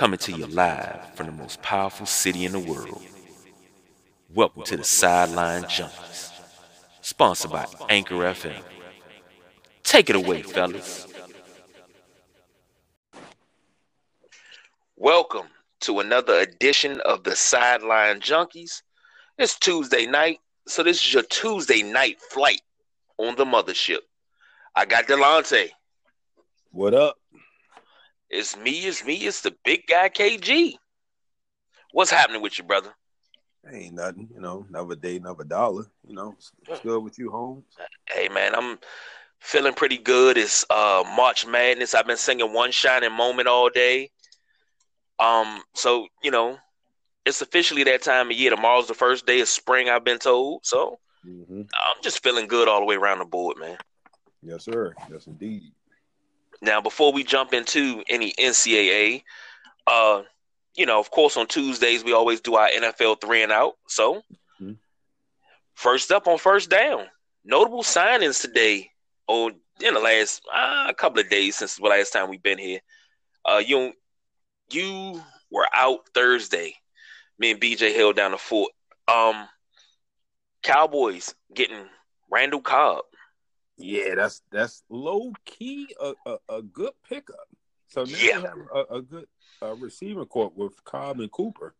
coming to you live from the most powerful city in the world. Welcome to the Sideline Junkies, sponsored by Anchor FM. Take it away, fellas. Welcome to another edition of the Sideline Junkies. It's Tuesday night, so this is your Tuesday night flight on the mothership. I got Delonte. What up? It's me, it's me, it's the big guy KG. What's happening with you, brother? Ain't nothing, you know, another day, another dollar. You know, it's, it's good with you, Holmes. Hey man, I'm feeling pretty good. It's uh March Madness. I've been singing One Shining Moment all day. Um, so you know, it's officially that time of year. Tomorrow's the first day of spring, I've been told. So Mm-hmm. I'm just feeling good all the way around the board, man. Yes, sir. Yes, indeed. Now, before we jump into any NCAA, uh, you know, of course, on Tuesdays we always do our NFL three and out. So, Mhm. first up on first down, notable signings today, or in the last uh, couple of days since the last time we've been here. Uh, you you were out Thursday. Me and BJ held down the fort. Um, Cowboys getting Randall Cobb. Yeah, that's that's low key a, a, a good pickup. So now Yeah. you have a, a good uh, receiving court with Cobb and Cooper.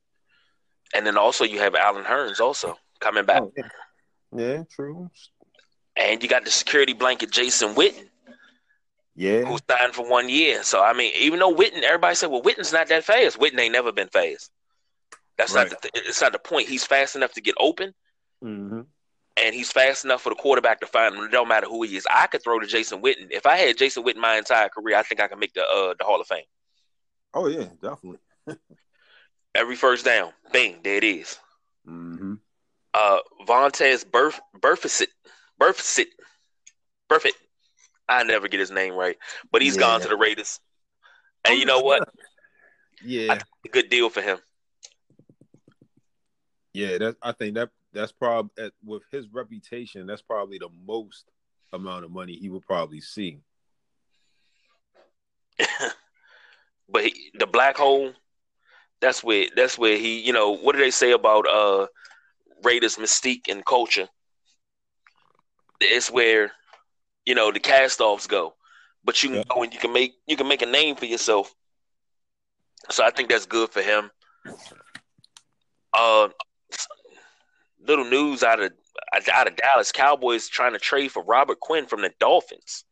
And then also you have Allen Hurns also coming back. Oh, yeah. yeah, true. And you got the security blanket Jason Witten, Yeah, who signed for one year. So I mean, even though Witten, everybody said, well, Witten's not that fast. Witten ain't never been fast. That's Right. not the th- it's not the point. He's fast enough to get open, mm-hmm. And he's fast enough for the quarterback to find him. It don't matter who he is. I could throw to Jason Witten. If I had Jason Witten my entire career, I think I could make the uh, the Hall of Fame. Oh yeah, definitely. Every first down, bang, there it is. Mm-hmm. uh Vontaze Burf Burfisit Burfisit Burfit. I never get his name right, but he's gone to the Raiders. And you know what? Yeah, A good deal for him. yeah. That I think that that's probably with his reputation, that's probably the most amount of money he would probably see. But he, the black hole, that's where that's where he. You know what do they say about uh Raiders mystique and culture? It's where you know the cast offs go, but you can Yeah. go and you can make you can make a name for yourself. So I think that's good for him. Uh, little news out of out of Dallas Cowboys trying to trade for Robert Quinn from the Dolphins.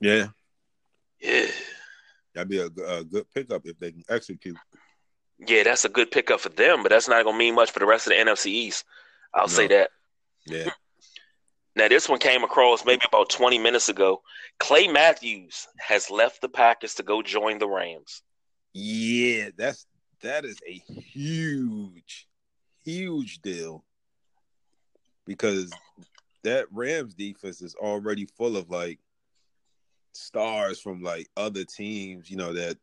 Yeah, Yeah, that'd be a, a good pickup if they can execute. yeah, that's a good pickup for them, but that's not gonna mean much for the rest of the NFC East. I'll say that. Yeah. Now this one came across maybe about 20 minutes ago. Clay Matthews has left the Packers to go join the Rams. Yeah, that's that is a huge, huge deal because that Rams defense is already full of like stars from like other teams, you know, that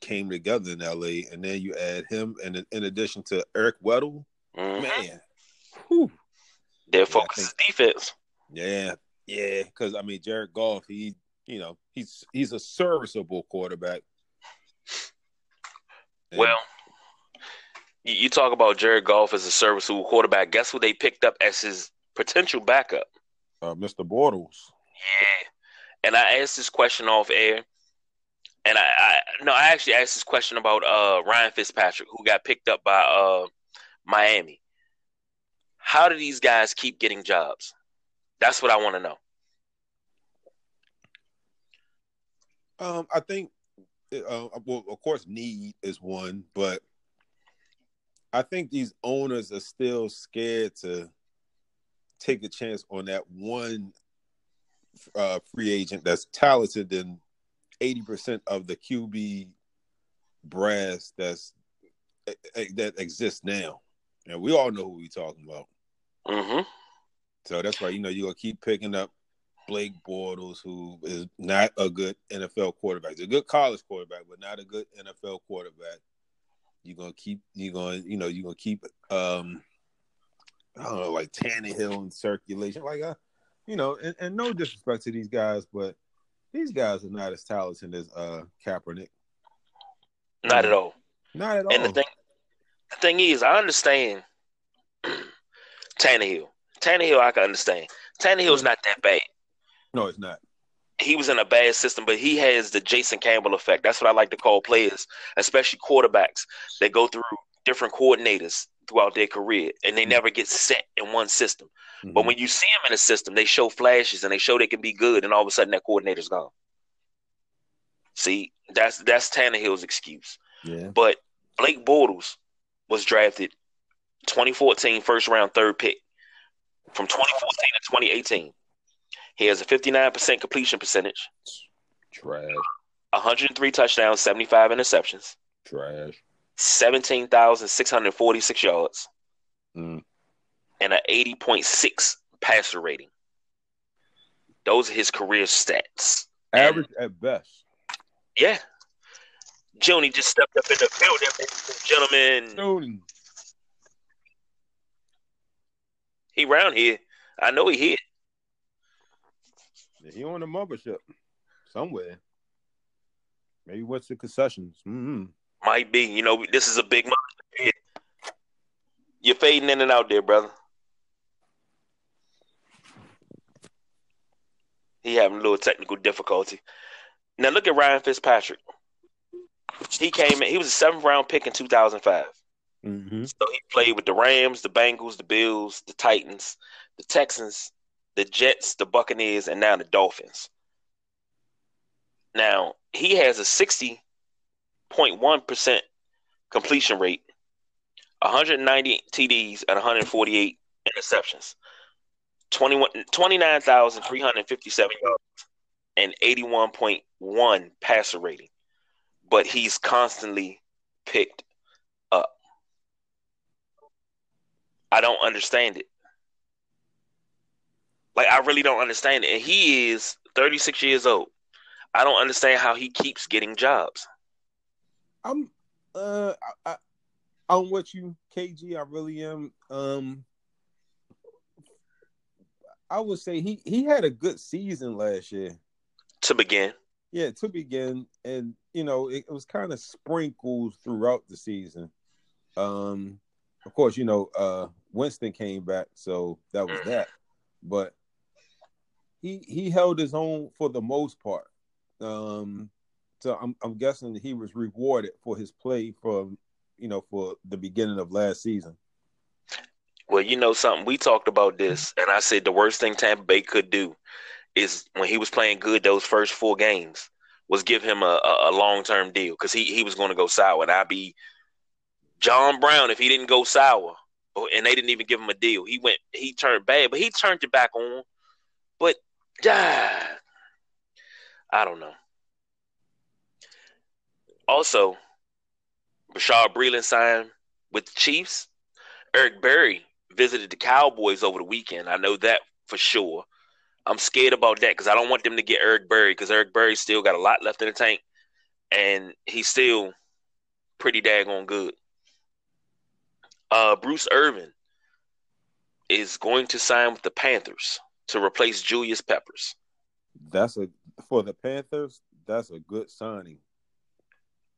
came together in LA, and then you add him, and in, in addition to Eric Weddle, Mhm. man, whew, Their I focus is defense. yeah, yeah, because I mean Jared Goff, he, you know, he's he's a serviceable quarterback. And- Well, you, talk about Jared Goff as a serviceable quarterback. Guess who they picked up as his potential backup? uh, Mr. Bortles. Yeah. And I asked this question off air. And I, I no, I actually asked this question about uh Ryan Fitzpatrick, who got picked up by uh Miami. How do these guys keep getting jobs? That's what I want to know. Um, I think, uh, well, of course, need is one, but I think these owners are still scared to take a chance on that one uh, free agent that's talented than eighty percent of the QB brass that's eh, eh, that exists now, and we all know who we're talking about. hmm So that's why you know you're gonna keep picking up Blake Bortles, who is not a good NFL quarterback. He's a good college quarterback, but not a good NFL quarterback. You're gonna keep you're gonna you know you're gonna keep um I don't know like Tannehill in circulation. Like uh, you know, and, and no disrespect to these guys, but these guys are not as talented as uh Kaepernick. Not at all. Not at all. And the thing, the thing is, I understand Tannehill. Tannehill, I can understand. Tannehill's not that bad. no, it's not. He was in a bad system, but he has the Jason Campbell effect. That's what I like to call players, especially quarterbacks that go through different coordinators throughout their career, and they never get set in one system. But Mhm. when you see them in a system, they show flashes and they show they can be good, and all of a sudden that coordinator's gone. See, that's that's Tannehill's excuse. yeah, But Blake Bortles was drafted 2014 first round third pick from 2014 to 2018. He has a 59% completion percentage, trash, 103 touchdowns, 75 interceptions, trash. 17,646 yards, Mm. and an 80.6 passer rating. Those are his career stats. Average at best. Yeah. Joni just stepped up in the building, ladies and gentlemen. Shooting. He round here. I know he here. He on the mothership somewhere. Maybe what's the concessions? Mm-hmm. Might be. You know, this is a big month. You're fading in and out there, brother. He having a little technical difficulty. Now look at Ryan Fitzpatrick. He came in. He was a seventh round pick in 2005. Mm-hmm. So he played with the Rams, the Bengals, the Bills, the Titans, the Texans, the Jets, the Buccaneers, and now the Dolphins. Now he has a 60.1% completion rate, 190 TDs, and 148 interceptions, 21 29,357 yards, and 81.1 passer rating. But he's constantly picked up. I don't understand it. Like I really don't understand it. And he is 36 years old. I don't understand how he keeps getting jobs. I'm uh I, I I'm with you, KG. I really am. Um I would say he he had a good season last year. To begin, Yeah, to begin, and you know it, it was kind of sprinkled throughout the season. Um, of course, you know uh Winston came back, so that was Mhm. that. But he he held his own for the most part. Um, so I'm I'm guessing he was rewarded for his play from you know for the beginning of last season. well, you know something. We talked about this, and I said the worst thing Tampa Bay could do is when he was playing good those first four games was give him a, a, a long term deal because he, he was going to go sour, and I'd be John Brown if he didn't go sour, and they didn't even give him a deal. He went, he turned bad, but he turned it back on. But ah, I don't know. Also, Rashad Breeland signed with the Chiefs. Eric Berry visited the Cowboys over the weekend. I know that for sure. I'm scared about that because I don't want them to get Eric Berry because Eric Berry still got a lot left in the tank, and he's still pretty daggone good. Uh, Bruce Irvin is going to sign with the Panthers to replace Julius Peppers. That's a for the Panthers. That's a good signing.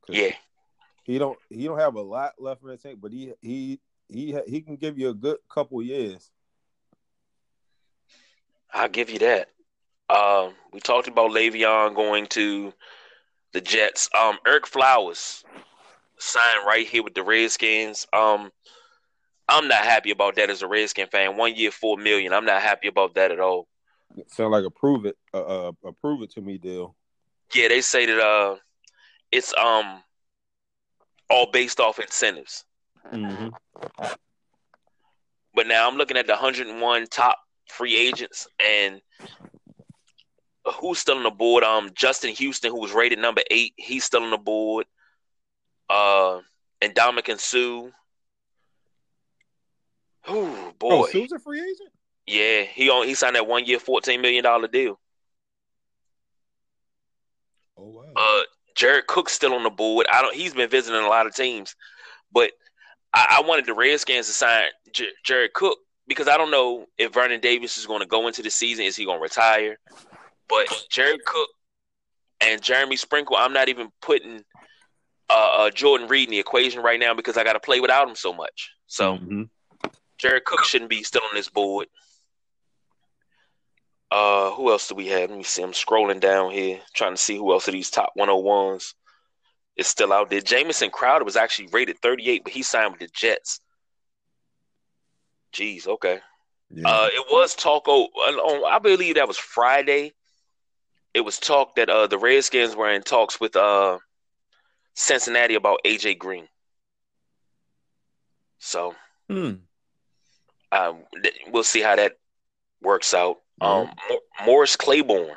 Yeah, he don't he don't have a lot left in the tank, but he he he he can give you a good couple years. I'll give you that. Um, we talked about Le'Veon going to the Jets. Um, Ereck Flowers signed right here with the Redskins. Um, I'm not happy about that as a Redskin fan. One year, four million. I'm not happy about that at all. Sound like a prove it uh, uh approve it to me deal. Yeah, they say that uh, it's um all based off incentives. Mm-hmm. But now I'm looking at the 101 top free agents and who's still on the board? Um, Justin Houston, who was rated number eight, he's still on the board. Uh, and Ndamukong Suh. Ooh, boy, Oh, Suh's a free agent. yeah, he on he signed that one year, fourteen million dollar deal. Oh wow. Uh, Jared Cook's still on the board. I don't. He's been visiting a lot of teams, but I, I wanted the Redskins to sign J- Jared Cook because I don't know if Vernon Davis is going to go into the season. Is he going to retire? But Jared Cook and Jeremy Sprinkle, I'm not even putting uh, uh, Jordan Reed in the equation right now because I got to play without him so much. So Mm-hmm. Jared Cook shouldn't be still on this board. Uh, who else do we have? Let me see. I'm scrolling down here, trying to see who else of these top 101s is still out there. Jamison Crowder was actually rated 38, but he signed with the Jets. Jeez, okay. Yeah. Uh, it was talk. Oh, on, I believe that was Friday. It was talk that uh the Redskins were in talks with uh Cincinnati about AJ Green. So Hmm. Um, th- we'll see how that works out. Um, Mo- Morris Claiborne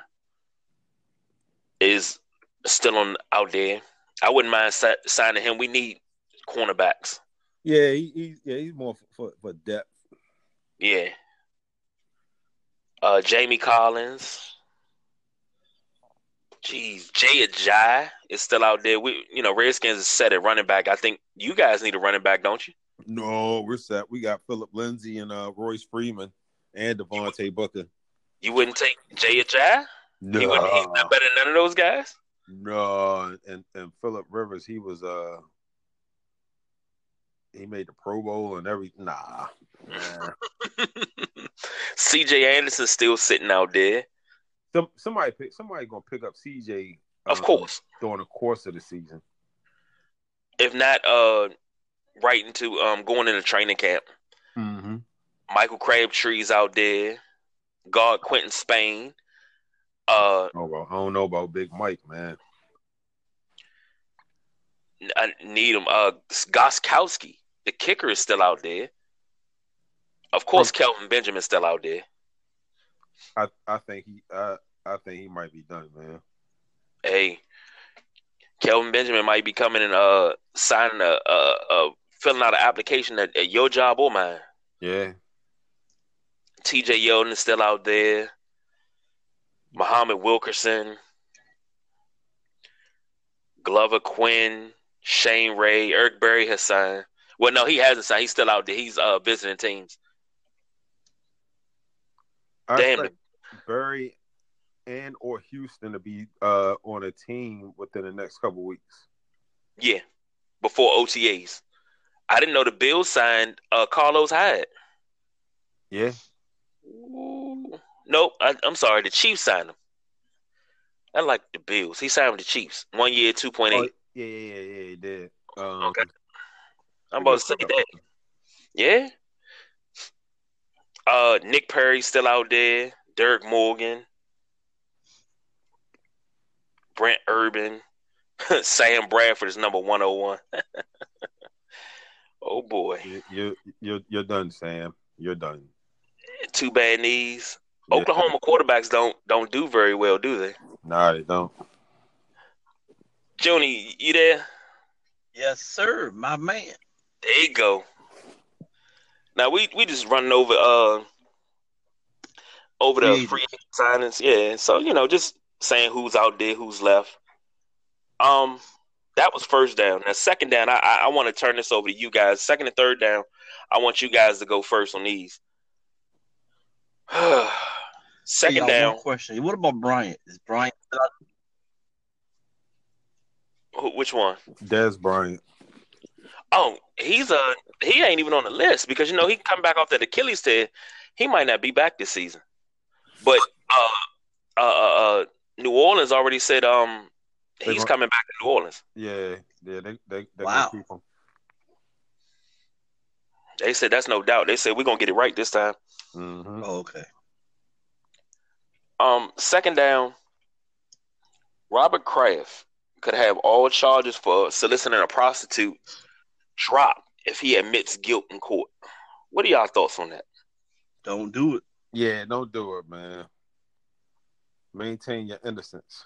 is still on out there. I wouldn't mind si- signing him. We need cornerbacks. Yeah, he, he yeah he's more for, for, for depth. Yeah. Uh, Jamie Collins. Jeez, Jay Ajayi is still out there. We, you know, Redskins is set at running back. I think you guys need a running back, don't you? No, we're set. We got Phillip Lindsay and uh, Royce Freeman and Devontae Booker. You wouldn't take Jay Ajayi? No, He wouldn't. He's not better than none of those guys. no, and and Philip Rivers, he was uh, he made the Pro Bowl and every nah. C.J. Anderson still sitting out there, Some somebody pick somebody gonna pick up CJ. of uh, course. during the course of the season. If not, uh, right into um going into training camp. Mm-hmm. Michael Crabtree's out there. God Quinton Spain. Uh, Oh well, I don't know about Big Mike, man. I need him. Uh, Gostkowski, the kicker, is still out there. Of course, Kelvin Benjamin's still out there. I I think he I I think he might be done, man. Hey, Kelvin Benjamin might be coming and uh signing a, a, a filling out an application at, at your job or mine. Yeah. T.J. Yeldon is still out there. Muhammad Wilkerson, Glover Quin, Shane Ray, Eric Berry has signed. Well, no, he hasn't signed. He's still out there. He's uh visiting teams. I Damn. expect Berry and or Houston to be uh on a team within the next couple weeks. Yeah, before OTAs. I didn't know the Bills signed uh Carlos Hyde. Yeah. Ooh. Nope, I, I'm sorry. The Chiefs signed him. I like the Bills. He signed with the Chiefs. One year, two point Oh, eight. yeah, yeah, yeah, yeah, he did. Um, Okay. I'm about to say that. Yeah. Uh, Nick Perry still out there. Derrick Morgan, Brent Urban, Sam Bradford is number one hundred one. oh boy, You, you you're you're done, Sam. You're done. two bad knees. Yeah. Oklahoma quarterbacks don't don't do very well, do they? Nah, they don't. Joni, you there? Yes, sir, my man. There you go. Now we we just running over uh over the Free free signings, yeah. So you know, just saying who's out there, who's left. Um, that was first down. Now second down, I I, I want to turn this over to you guys. Second and third down, I want you guys to go first on these. second Hey, down, One question. What about Bryant? Is Bryant still out? who- which one? Dez Bryant. Oh, he's a he ain't even on the list because you know he come back off that Achilles tear. He might not be back this season. But uh uh uh, uh New Orleans already said um They he's gon- coming back to New Orleans. Yeah, yeah, they they they Wow. keep him. They said that's no doubt. They said we're gonna get it right this time. Mm-hmm. Oh, okay. Um second down, Robert Kraft could have all charges for soliciting a prostitute drop if he admits guilt in court. What are y'all thoughts on that? Don't do it. Yeah, don't do it, man. Maintain your innocence.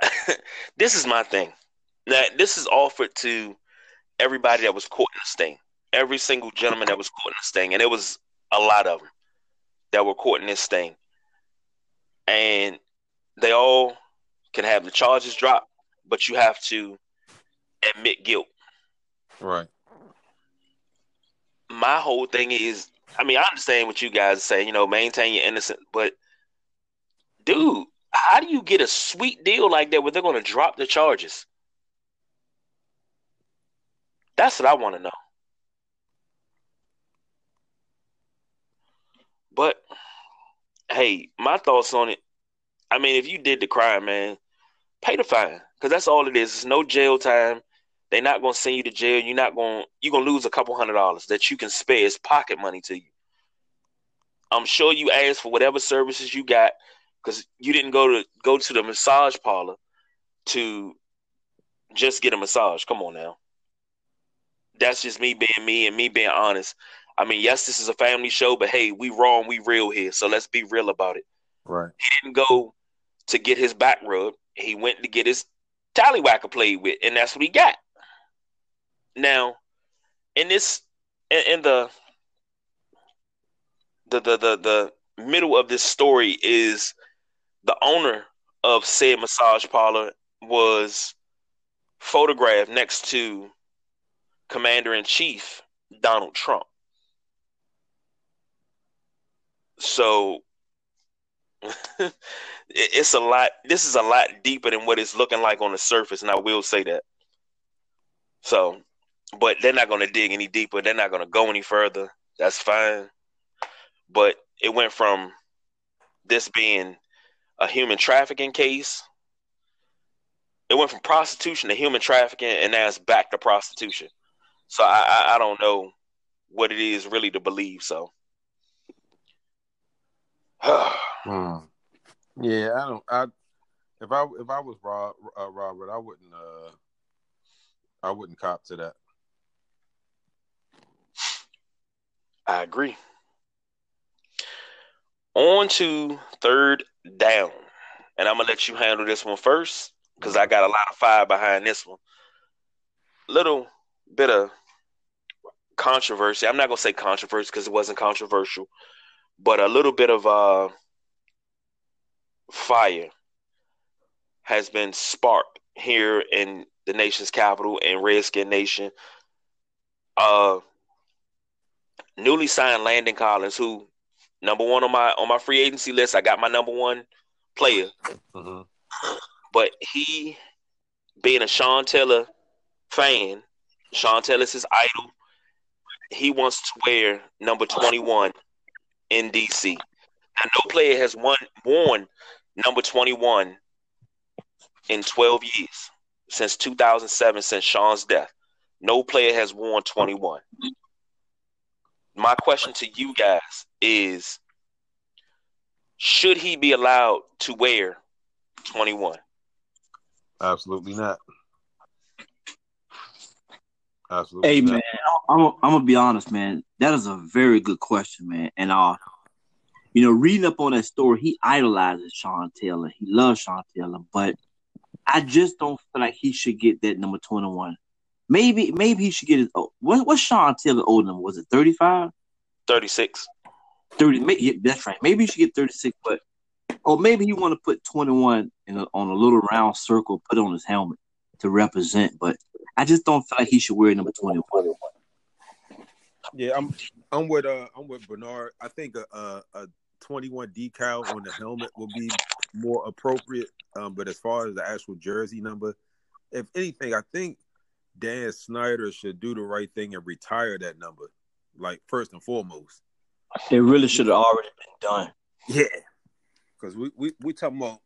this is my thing. Now, this is offered to everybody that was caught in this thing. Every single gentleman that was caught in this thing, and it was a lot of them that were caught in this thing, and they all can have the charges dropped, but you have to admit guilt. Right. My whole thing is, I mean, I understand what you guys say, you know, maintain your innocence, but dude, how do you get a sweet deal like that where they're going to drop the charges? That's what I want to know. But hey, my thoughts on it. I mean, if you did the crime, man, pay the fine because that's all it is. It's no jail time. They're not gonna send you to jail. You're not gonna you're gonna lose a couple hundred dollars that you can spare as pocket money to you. I'm sure you asked for whatever services you got because you didn't go to go to the massage parlor to just get a massage. Come on now. That's just me being me and me being honest. I mean, yes, this is a family show, but hey, we wrong, we real here. So let's be real about it. Right. He didn't go to get his back rubbed. He went to get his tallywhacker played with, and that's what he got. Now, in this, in, in the, the the the the middle of this story is the owner of said massage parlor was photographed next to Commander in Chief Donald Trump. So it's a lot. This is a lot deeper than what it's looking like on the surface, and I will say that. So, but they're not going to dig any deeper. They're not going to go any further. That's fine. But it went from this being a human trafficking case. It went from prostitution to human trafficking, and now it's back to prostitution. So I, I, I don't know what it is really to believe. So hmm. Yeah, I don't. I if I if I was Rob, uh, Robert, I wouldn't. Uh, I wouldn't cop to that. I agree. On to third down, and I'm gonna let you handle this one first because I got a lot of fire behind this one. Little bit of controversy. I'm not gonna say controversy because it wasn't controversial, but a little bit of uh, fire has been sparked here in the nation's capital and Redskin Nation. Uh, newly signed Landon Collins, who number one on my on my free agency list. I got my number one player, mm-hmm. but he, being a Sean Taylor fan, Sean Taylor's his idol. He wants to wear number twenty one in DC. And no player has won worn number 21 in 12 years since 2007, since Sean's death. No player has worn 21. My question to you guys is should he be allowed to wear 21? Absolutely not. Absolutely. Hey not. man, I'm, I'm gonna be honest, man. That is a very good question, man. And uh, you know, reading up on that story, he idolizes Sean Taylor. He loves Sean Taylor, but I just don't feel like he should get that number twenty one. Maybe, maybe he should get his. Oh, what what's Sean Taylor old number? Was it 35? 36. 30. Maybe, yeah, that's right. Maybe he should get 36, but or maybe he want to put 21 in a, on a little round circle, put on his helmet to represent. But I just don't feel like he should wear number 21. Yeah, I'm I'm with uh I'm with Bernard. I think a a, a 21 decal on the helmet will be more appropriate. Um, but as far as the actual jersey number, if anything, I think Dan Snyder should do the right thing and retire that number, like first and foremost. It really should have already been done. Yeah, because we we we talking about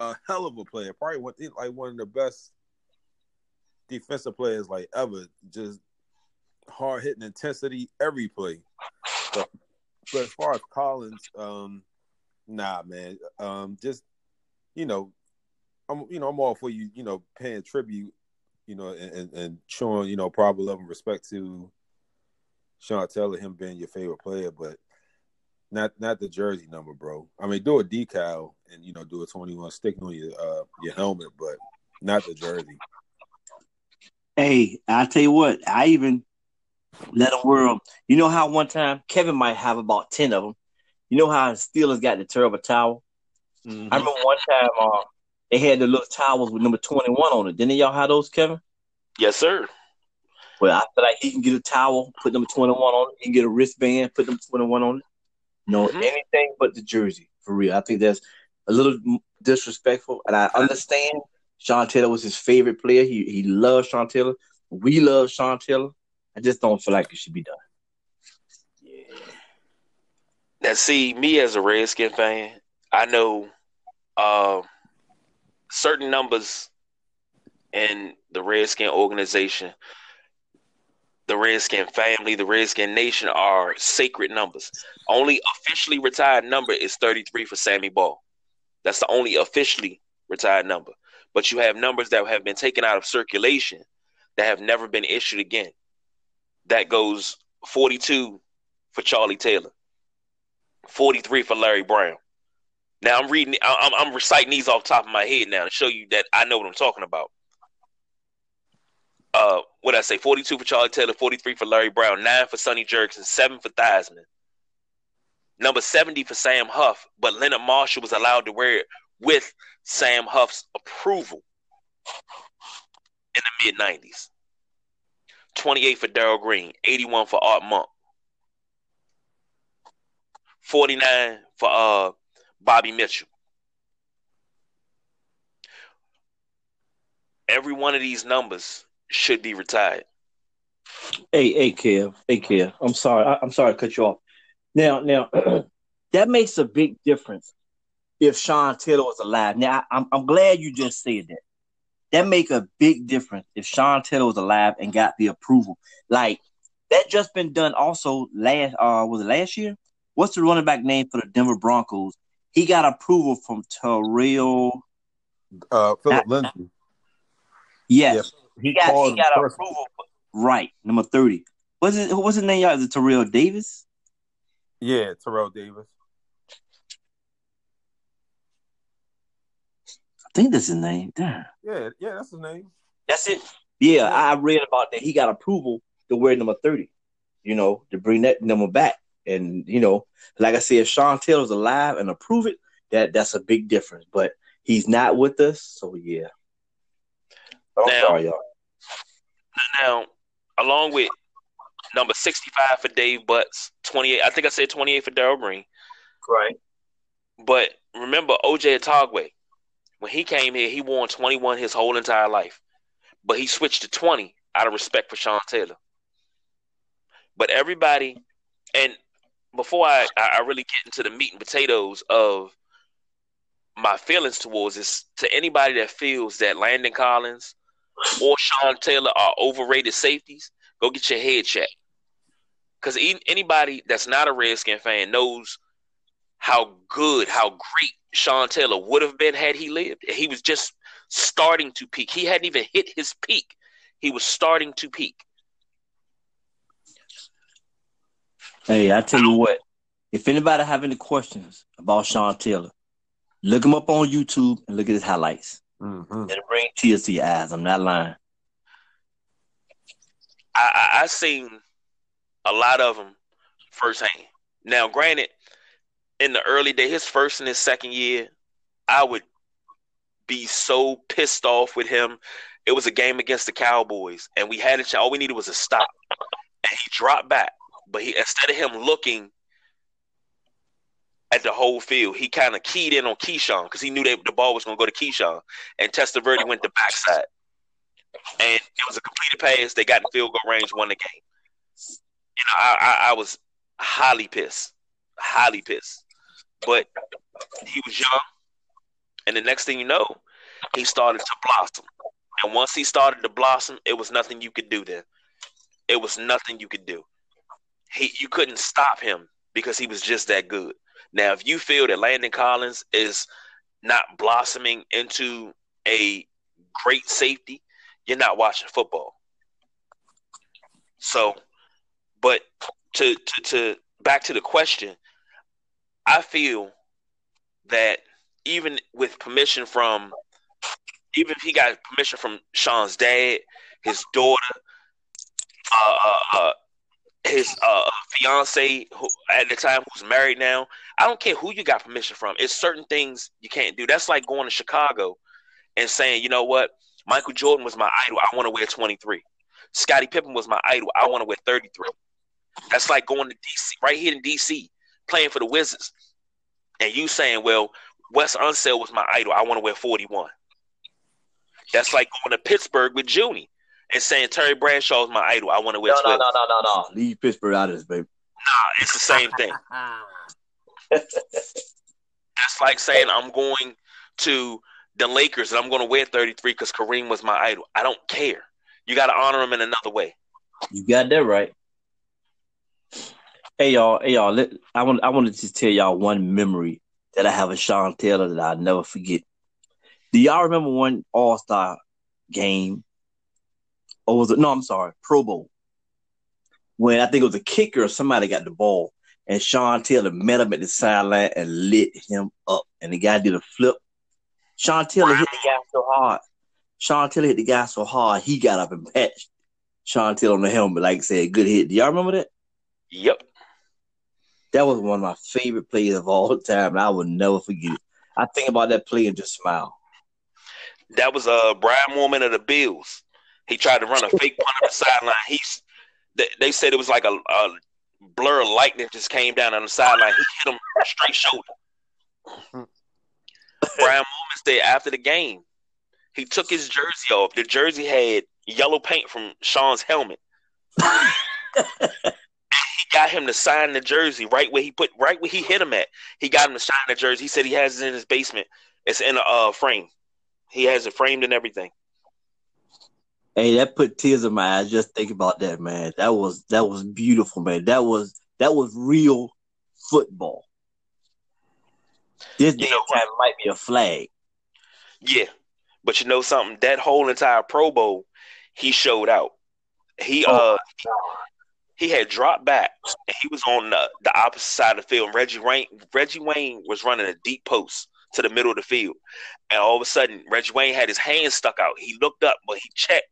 a hell of a player, probably one like one of the best defensive players like ever. Just hard hitting intensity every play. But, but as far as Collins, um, nah, man. Um, just you know, I'm you know I'm all for you. You know, paying tribute. You know, and, and, and showing you know proper love and respect to Sean Taylor, him being your favorite player, but not not the jersey number, bro. I mean, do a decal and you know do a 21 sticking on your uh, your helmet, but not the jersey. Hey, I tell you what, I even let them wear them. You know how one time Kevin might have about ten of them. You know how Steelers got the terrible towel. Mhm. I remember one time uh, they had the little towels with number twenty one on it. Didn't y'all have those, Kevin? Yes, sir. Well, I feel like he can get a towel, put number twenty one on it. He can get a wristband, put number twenty one on it. No, Mhm. anything but the jersey for real. I think that's a little disrespectful, and I understand Sean Taylor was his favorite player. He he loved Sean Taylor. We love Sean Taylor. I just don't feel like it should be done. Yeah. Now, see, me as a Redskin fan, I know uh, certain numbers in the Redskin organization, the Redskin family, the Redskin nation are sacred numbers. Only officially retired number is 33 for Sammy Baugh. That's the only officially retired number. But you have numbers that have been taken out of circulation that have never been issued again. That goes 42 for Charlie Taylor, 43 for Larry Brown. Now I'm reading, I'm, I'm reciting these off the top of my head now to show you that I know what I'm talking about. Uh, what I say? 42 for Charlie Taylor, 43 for Larry Brown, nine for Sonny Jurgensen, seven for Theismann. Number 70 for Sam Huff, but Leonard Marshall was allowed to wear it with Sam Huff's approval in the mid 90s. 28 for Darrell Green, 81 for Art Monk, 49 for uh, Bobby Mitchell. Every one of these numbers should be retired. Hey, hey, Kev. Hey, Kev. I'm sorry. I, am sorry to cut you off. Now, now, that makes a big difference if Sean Taylor was alive. Now, I, I'm I'm glad you just said that. That make a big difference if Sean Taylor was alive and got the approval. Like that just been done also last uh was it last year? What's the running back name for the Denver Broncos? He got approval from Terrell. Uh, Phillip Lindsay. Yes, yeah, he, he got he got approval. Right, number thirty. What's it? What's his name? Y'all? Is it Terrell Davis? Yeah, Terrell Davis. I think that's his name. Damn. Yeah, yeah, that's his name. That's it. Yeah, yeah, I read about that. He got approval to wear number thirty. You know, to bring that number back. And you know, like I said, if Sean Taylor's alive and approve it, that that's a big difference. But he's not with us, so yeah. I'm now, sorry, y'all. Now, along with number 65 for Dave Butz, 28. I think I said 28 for Darrell Green. Right. But remember OJ Atogwe, when he came here, he won 21 his whole entire life. But he switched to 20 out of respect for Sean Taylor. But everybody, and before I, I really get into the meat and potatoes of my feelings towards this, to anybody that feels that Landon Collins or Sean Taylor are overrated safeties, go get your head checked. Because anybody that's not a Redskin fan knows how good, how great Sean Taylor would have been had he lived. He was just starting to peak. He hadn't even hit his peak. He was starting to peak. Hey, I tell you what, if anybody have any questions about Sean Taylor, look him up on YouTube and look at his highlights. Mm-hmm. It'll bring tears to your eyes. I'm not lying. I, I, I seen a lot of them firsthand. Now, granted, in the early day, his first and his second year, I would be so pissed off with him. It was a game against the Cowboys, and we had a all we needed was a stop, and he dropped back. But he instead of him looking at the whole field, he kind of keyed in on Keyshawn because he knew that the ball was going to go to Keyshawn, and Testaverde went the backside, and it was a completed pass. They got in field goal range, won the game. You know, I, I, I was highly pissed, highly pissed. But he was young, and the next thing you know, he started to blossom. And once he started to blossom, it was nothing you could do then. It was nothing you could do. He you couldn't stop him because he was just that good. Now, if you feel that Landon Collins is not blossoming into a great safety, you're not watching football. So, but to to, to back to the question, I feel that even with permission from, even if he got permission from Sean's dad, his daughter, uh, uh, uh his uh, fiance who, at the time who's married now, I don't care who you got permission from. It's certain things you can't do. That's like going to Chicago and saying, you know what, Michael Jordan was my idol. I want to wear 23. Scottie Pippen was my idol. I want to wear 33. That's like going to DC, right here in DC, playing for the Wizards, and you saying, "Well, Wes Unseld was my idol. I want to wear 41. That's like going to Pittsburgh with Junie and saying Terry Bradshaw is my idol. I want to wear No, 12. no, no, no, no, no. Leave Pittsburgh out of this, baby. Nah, it's the same thing. That's like saying I'm going to the Lakers and I'm going to wear 33 because Kareem was my idol. I don't care. You got to honor him in another way. You got that right. Hey y'all, hey y'all. Let, I want I want to just tell y'all one memory that I have of Sean Taylor that I'll never forget. Do y'all remember one All Star game? Or was it no? I'm sorry, Pro Bowl. When I think it was a kicker or somebody got the ball, and Sean Taylor met him at the sideline and lit him up, and the guy did a flip. Sean Taylor hit the guy so hard. Sean Taylor hit the guy so hard he got up and patched Sean Taylor on the helmet, like I said, good hit. Do y'all remember that? Yep. That was one of my favorite plays of all time, and I will never forget it. I think about that play and just smile. That was uh Brian Moorman of the Bills. He tried to run a fake punt on the sideline. He's they, they said it was like a, a blur of light that just came down on the sideline. He hit him straight shoulder. Brian Moorman said after the game, he took his jersey off. The jersey had yellow paint from Sean's helmet. he got him to sign the jersey right where he put right where he hit him at. He got him to sign the jersey. He said he has it in his basement. It's in a uh, frame. He has it framed and everything. Hey, that put tears in my eyes just think about that, man. That was that was beautiful, man. That was that was real football. This You damn know time might be a flag. Yeah, but you know something? That whole entire Pro Bowl, he showed out. He Oh. uh he had dropped back and he was on the, the opposite side of the field. Reggie Wayne Reggie Wayne was running a deep post to the middle of the field, and all of a sudden Reggie Wayne had his hands stuck out. He looked up, but he checked.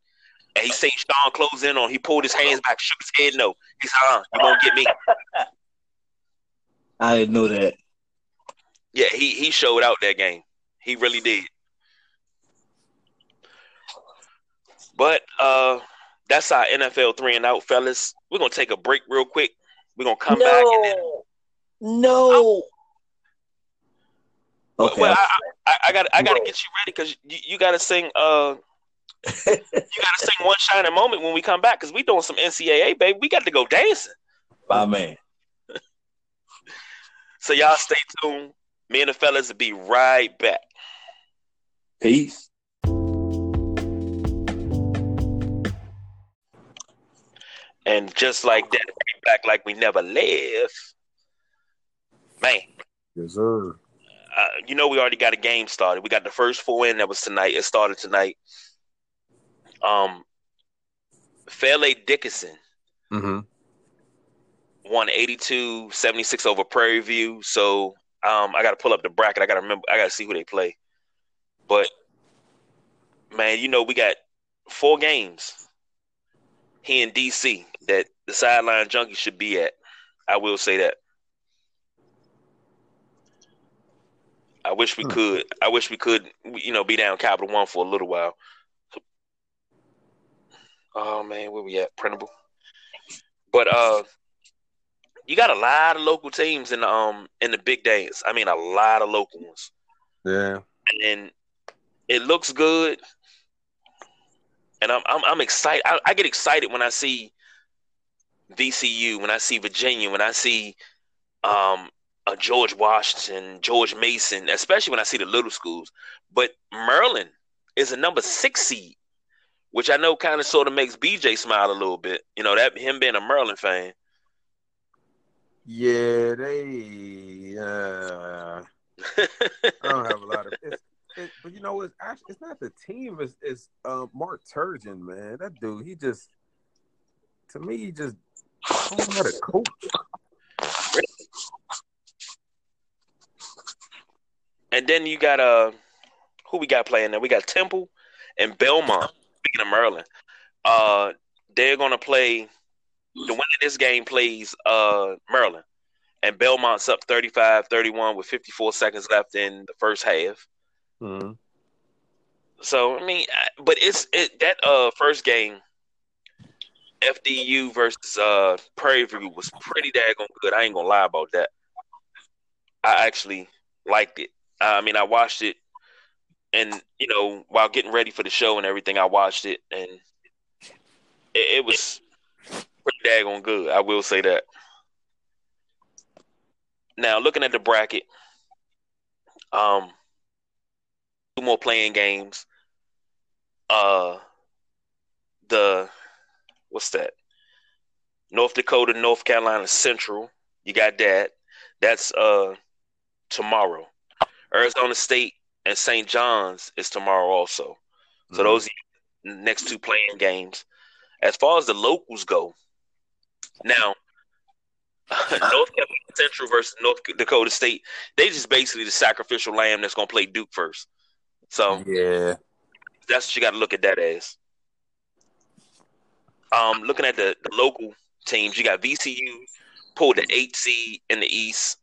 And he seen Sean close in on. He pulled his hands back, shook his head no. He said, "Uh, you won't get me." I didn't know that. Yeah, he he showed out that game. He really did. But uh that's our NFL three and out, fellas. We're gonna take a break real quick. We're gonna come back and then no. Okay. well, I, I, I got I gotta get you ready because you, you gotta sing uh you gotta sing one shining moment when we come back because we doing some NCAA, baby. We got to go dancing. my man. So y'all stay tuned. Me and the fellas will be right back. Peace. And just like that, we back like we never left. Man, Yes, sir. uh, you know we already got a game started. We got the first four in that was tonight. It started tonight. Um, Fairleigh Dickinson Mm-hmm. won 82-76 over Prairie View. So um, I got to pull up the bracket. I got to remember. I got to see who they play. But man, you know we got four games here in DC that the sideline junkie should be at. I will say that. I wish we Hmm. could. I wish we could. You know, be down Capital One for a little while. Oh man, where we at? Printable. But uh, you got a lot of local teams in the um in the big days. I mean, a lot of local ones, Yeah. and it looks good. And I'm I'm, I'm excited. I, I get excited when I see VCU, when I see Virginia, when I see um uh, George Washington, George Mason, especially when I see the little schools. But Merlin is a number six seed, which I know kind of sort of makes BJ smile a little bit. You know that him being a Merlin fan. Yeah, they. Uh, I don't have a lot of. It's, it, but you know, it's actually it's not the team. It's, it's uh, Mark Turgeon, man. That dude, he just to me, he just don't to coach. And then you got uh who we got playing there? We got Temple and Belmont. Speaking of Merlin, uh, they're gonna play. The winner of this game plays uh Merlin, and Belmont's up 35-31 with 54 seconds left in the first half. Mm-hmm. So I mean, but it's it that uh first game, FDU versus uh Prairie View was pretty daggone good. I ain't gonna lie about that. I actually liked it. I mean, I watched it, and you know, while getting ready for the show and everything, I watched it, and it, it was pretty daggone good. I will say that. Now, looking at the bracket, um, two more playing games. Uh, the what's that? North Dakota, North Carolina Central. You got that. That's uh tomorrow. Arizona State and St. John's is tomorrow also. So Mhm. those next two playing games. As far as the locals go, now North Carolina Central versus North Dakota State, they just basically the sacrificial lamb that's gonna play Duke first. So yeah. that's what you got to look at that as. Um, looking at the, the local teams, you got VCU pulled the eight seed in the East.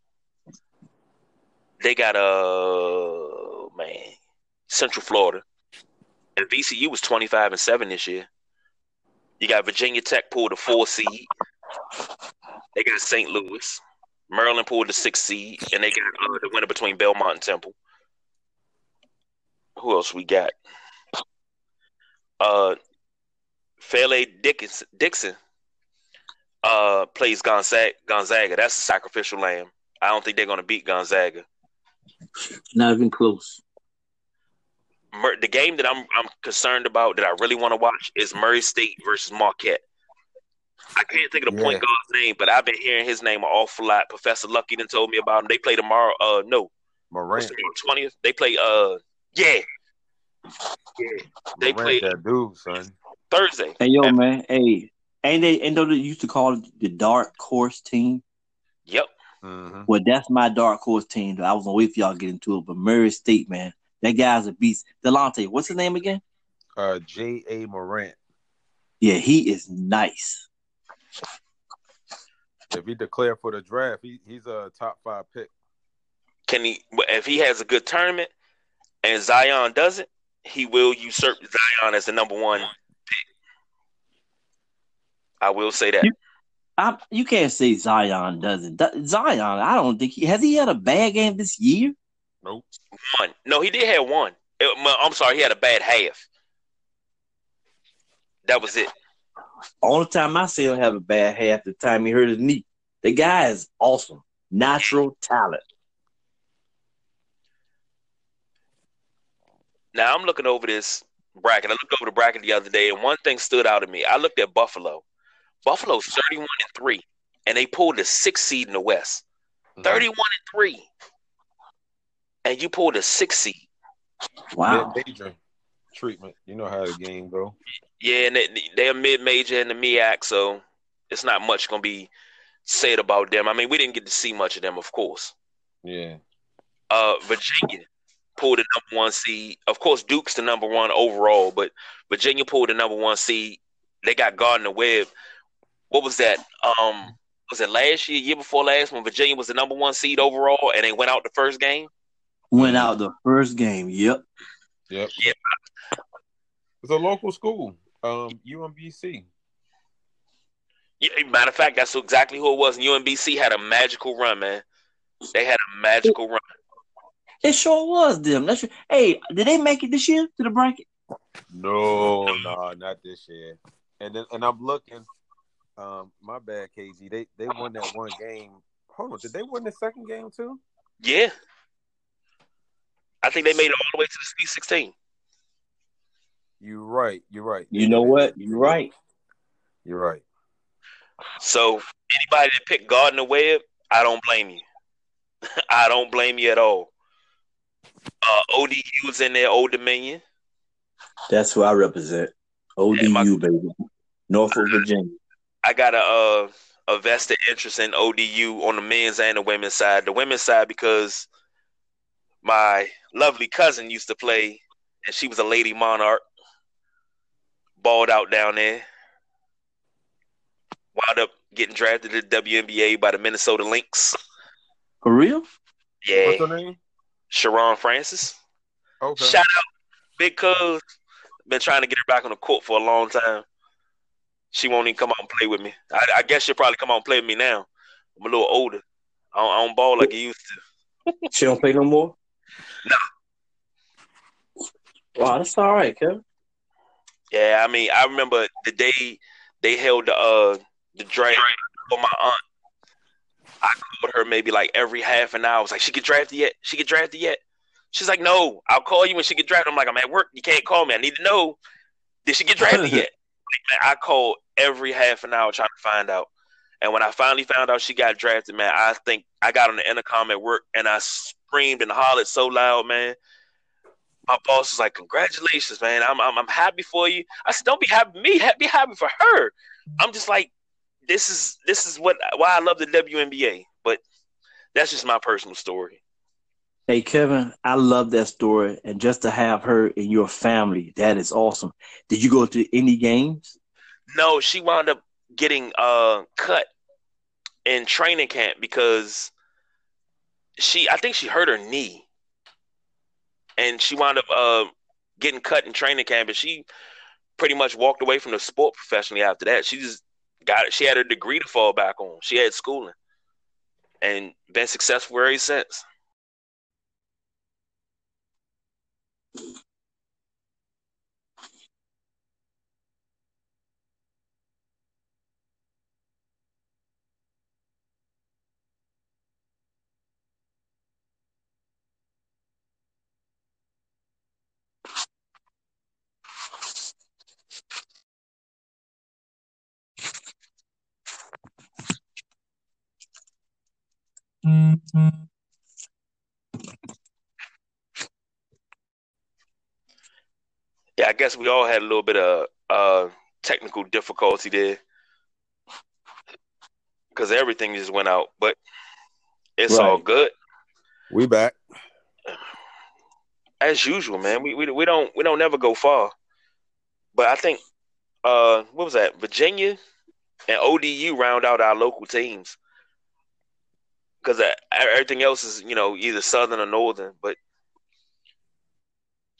They got uh man Central Florida, and VCU was twenty five and seven this year. You got Virginia Tech pulled a four seed. They got St. Louis. Maryland pulled the six seed, and they got uh, the winner between Belmont and Temple. Who else we got? Uh, Dickinson, Dixon uh, plays Gonzaga. Gonzaga. That's a sacrificial lamb. I don't think they're going to beat Gonzaga. Not even close. Mur- the game that I'm I'm concerned about that I really want to watch is Murray State versus Marquette. I can't think of the Yeah. point guard's name, but I've been hearing his name an awful lot. Professor Lucky done told me about him. They play tomorrow. Uh, no, Morant. twentieth. They play. Uh, yeah, yeah. They Morant, play that dude, son. Thursday. Hey yo, man. Hey, ain't they? Ain't though they used to call it the dark horse team? Yep. Mm-hmm. Well, that's my dark horse team. I was gonna wait for y'all to get into it, but Murray State, man, that guy's a beast. Delonte, what's his name again? Uh, Ja Morant. Yeah, he is nice. If he declare for the draft, he, he's a top five pick. Can he? If he has a good tournament and Zion doesn't, he will usurp Zion as the number one pick. I will say that. You- I, you can't say Zion doesn't. Zion, I don't think he has he had a bad game this year. Nope. One. No, he did have one. It- I'm sorry, he had a bad half. That was it. Only time I see him have a bad half the time he hurt his knee. The guy is awesome, natural talent. Now I'm looking over this bracket. I looked over the bracket the other day, and one thing stood out to me. I looked at Buffalo. Buffalo's 31 and three, and they pulled the sixth seed in the West. Mm-hmm. 31 and three, and you pulled a six seed. Wow. Mid-major treatment. You know how the game go. Yeah, and they, they're mid-major in the MEAC, so it's not much going to be said about them. I mean, we didn't get to see much of them, of course. Yeah. Uh, Virginia pulled the number one seed. Of course, Duke's the number one overall, but Virginia pulled the number one seed. They got Gardner Webb. What was that? Um, was it last year, year before last, when Virginia was the number one seed overall, and they went out the first game? Went out the first game. Yep. Yep. Yeah. It's a local school. Um, UMBC. Yeah, matter of fact, that's exactly who it was. And UMBC had a magical run, man. They had a magical run. It sure was them. That's hey, did they make it this year to the bracket? No, no, not this year. And then, and I'm looking. Um, my bad, KG. They they won that one game. Hold on, did they win the second game too? Yeah. I think they made it all the way to the Sweet 16. You're right. You're right. You know what? You're right. You're right. So anybody that picked Gardner Webb, I don't blame you. I don't blame you at all. Uh, ODU's in there, Old Dominion. That's who I represent. ODU, Yeah, my- baby. Norfolk, Virginia. I got a uh, a vested interest in ODU on the men's and the women's side. The women's side because my lovely cousin used to play, and she was a lady monarch. Balled out down there. Wound up getting drafted to the WNBA by the Minnesota Lynx. For real? Yeah, What's her name? Sharon Francis. Okay. Shout out, Big Cuz. Been trying to get her back on the court for a long time. She won't even come out and play with me. I, I guess she'll probably come out and play with me now. I'm a little older. I don't, I don't ball like I used to. She don't play no more? Wow, that's all right, Kevin. Yeah, I mean, I remember the day they held the uh the draft for my aunt. I called her maybe like every half an hour. I was like, "She get drafted yet? She get drafted yet?" She's like, "No, I'll call you when she get drafted." I'm like, "I'm at work. You can't call me. I need to know. Did she get drafted yet?" Like, man, I called every half an hour trying to find out. And when I finally found out she got drafted, man, I think I got on the intercom at work and I screamed and hollered so loud, man. My boss was like, "Congratulations, man! I'm I'm, I'm happy for you." I said, "Don't be happy for me. Be happy for her." I'm just like, this is this is what why I love the WNBA. But that's just my personal story. Hey, Kevin, I love that story. And just to have her in your family, that is awesome. Did you go to any games? No, she wound up getting uh cut in training camp because she I think she hurt her knee. And she wound up uh getting cut in training camp and she pretty much walked away from the sport professionally after that. She just got it. She had her degree to fall back on. She had schooling and been successful ever since. Yeah, I guess we all had a little bit of uh technical difficulty there. Because everything just went out, but it's all good. We back. as usual, man. We we we don't we don't never go far, but I think uh what was that? Virginia and ODU round out our local teams because everything else is you know either southern or northern, but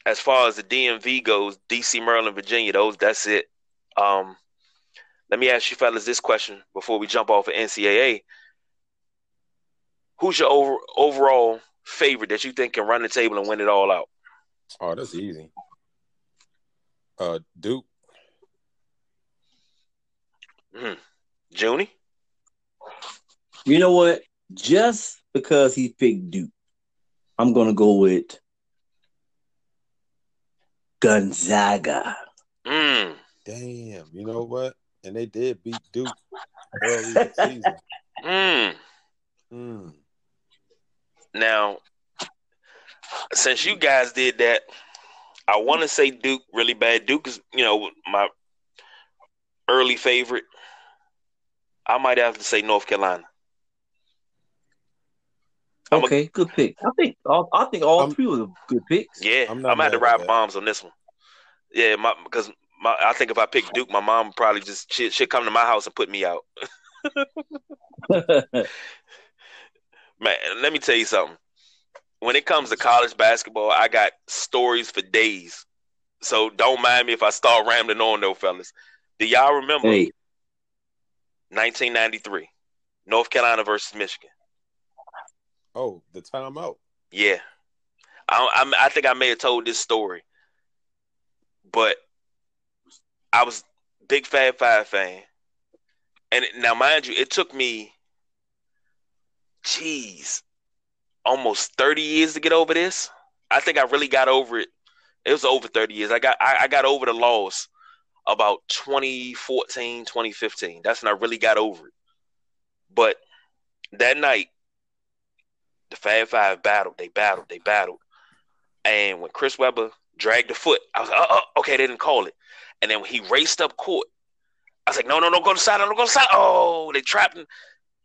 as far as the DMV goes, DC, Maryland, Virginia, those that's it. Um, let me ask you fellas this question before we jump off of NCAA. Who's your over, overall favorite that you think can run the table and win it all out? Oh, that's easy. Uh, Duke. Junie? You know what? Just because he picked Duke, I'm going to go with Gonzaga. Mm. Damn. You know what? And they did beat Duke early in season. Mm. Mm. Now, since you guys did that, I want to say Duke really bad. Duke is, you know, my early favorite. I might have to say North Carolina. I'm a- Okay, good pick. I think all, I think all I'm- three of them good picks. Yeah, I'm I'm, not gonna have to ride that. bombs on this one. Yeah, my because my I think if I pick Duke, my mom probably just she she'll come to my house and put me out. Man, let me tell you something. When it comes to college basketball, I got stories for days. So don't mind me if I start rambling on though, fellas. Do y'all remember hey, 1993, North Carolina versus Michigan? Oh, the timeout. Yeah, I, I I think I may have told this story, but I was big Fab Five fan, and it- now mind you, it took me, jeez, almost thirty years to get over this. I think I really got over it. It was over thirty years. I got I, I got over the loss about 2014, 2015. That's when I really got over it. But that night, the Fab Five battled. They battled. They battled. And when Chris Webber dragged the foot, I was like, oh, oh, okay, they didn't call it. And then when he raced up court, I was like, no, no, don't go to side, don't go to side. Oh, they trapped him.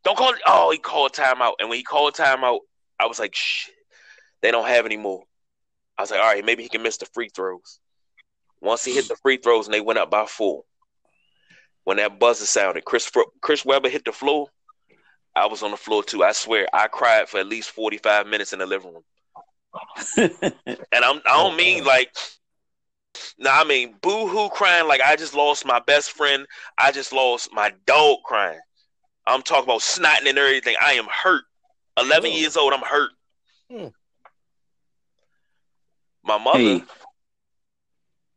Don't call it. Oh, he called timeout. And when he called timeout, I was like, shit, they don't have any more. I was like, all right, maybe he can miss the free throws. Once he hit the free throws and they went up by four, when that buzzer sounded, Chris Chris Webber hit the floor. I was on the floor too. I swear, I cried for at least forty five minutes in the living room. And I'm, I don't Oh, mean like, no, I mean boo hoo crying like I just lost my best friend. I just lost my dog crying. I'm talking about snotting and everything. I am hurt. 11 Oh. years old, I'm hurt. Hmm. My mother, Hey,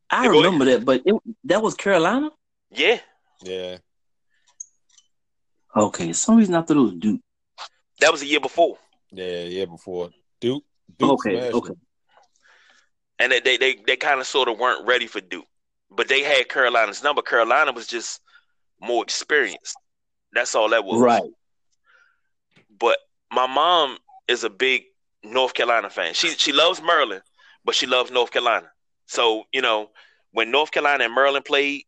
I Yeah, go remember that, but it, that was Carolina. yeah, Yeah. Okay, some reason I thought it was Duke. that was a year before. Yeah, yeah, before Duke. Duke Okay, smashed okay. them. and they they they, they kind of sort of weren't ready for Duke, but they had Carolina's number. Carolina was just more experienced. That's all that was. Right. But my mom is a big North Carolina fan. She she loves Maryland, but she loves North Carolina. So you know when North Carolina and Maryland played,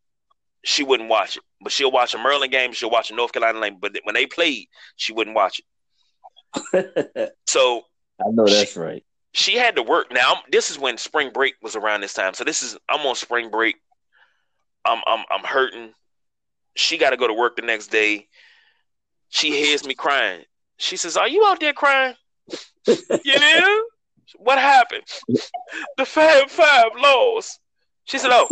she wouldn't watch it, but she'll watch a Maryland game. She'll watch a North Carolina game. But when they played, she wouldn't watch it. So I know that's right. she had to work. Now this is when spring break was around this time. So this is I'm on spring break. I'm I'm I'm hurting. She got to go to work the next day. She hears me crying. She says, "Are you out there crying?" yeah. What happened? The Fab Five lost. She said, "Oh,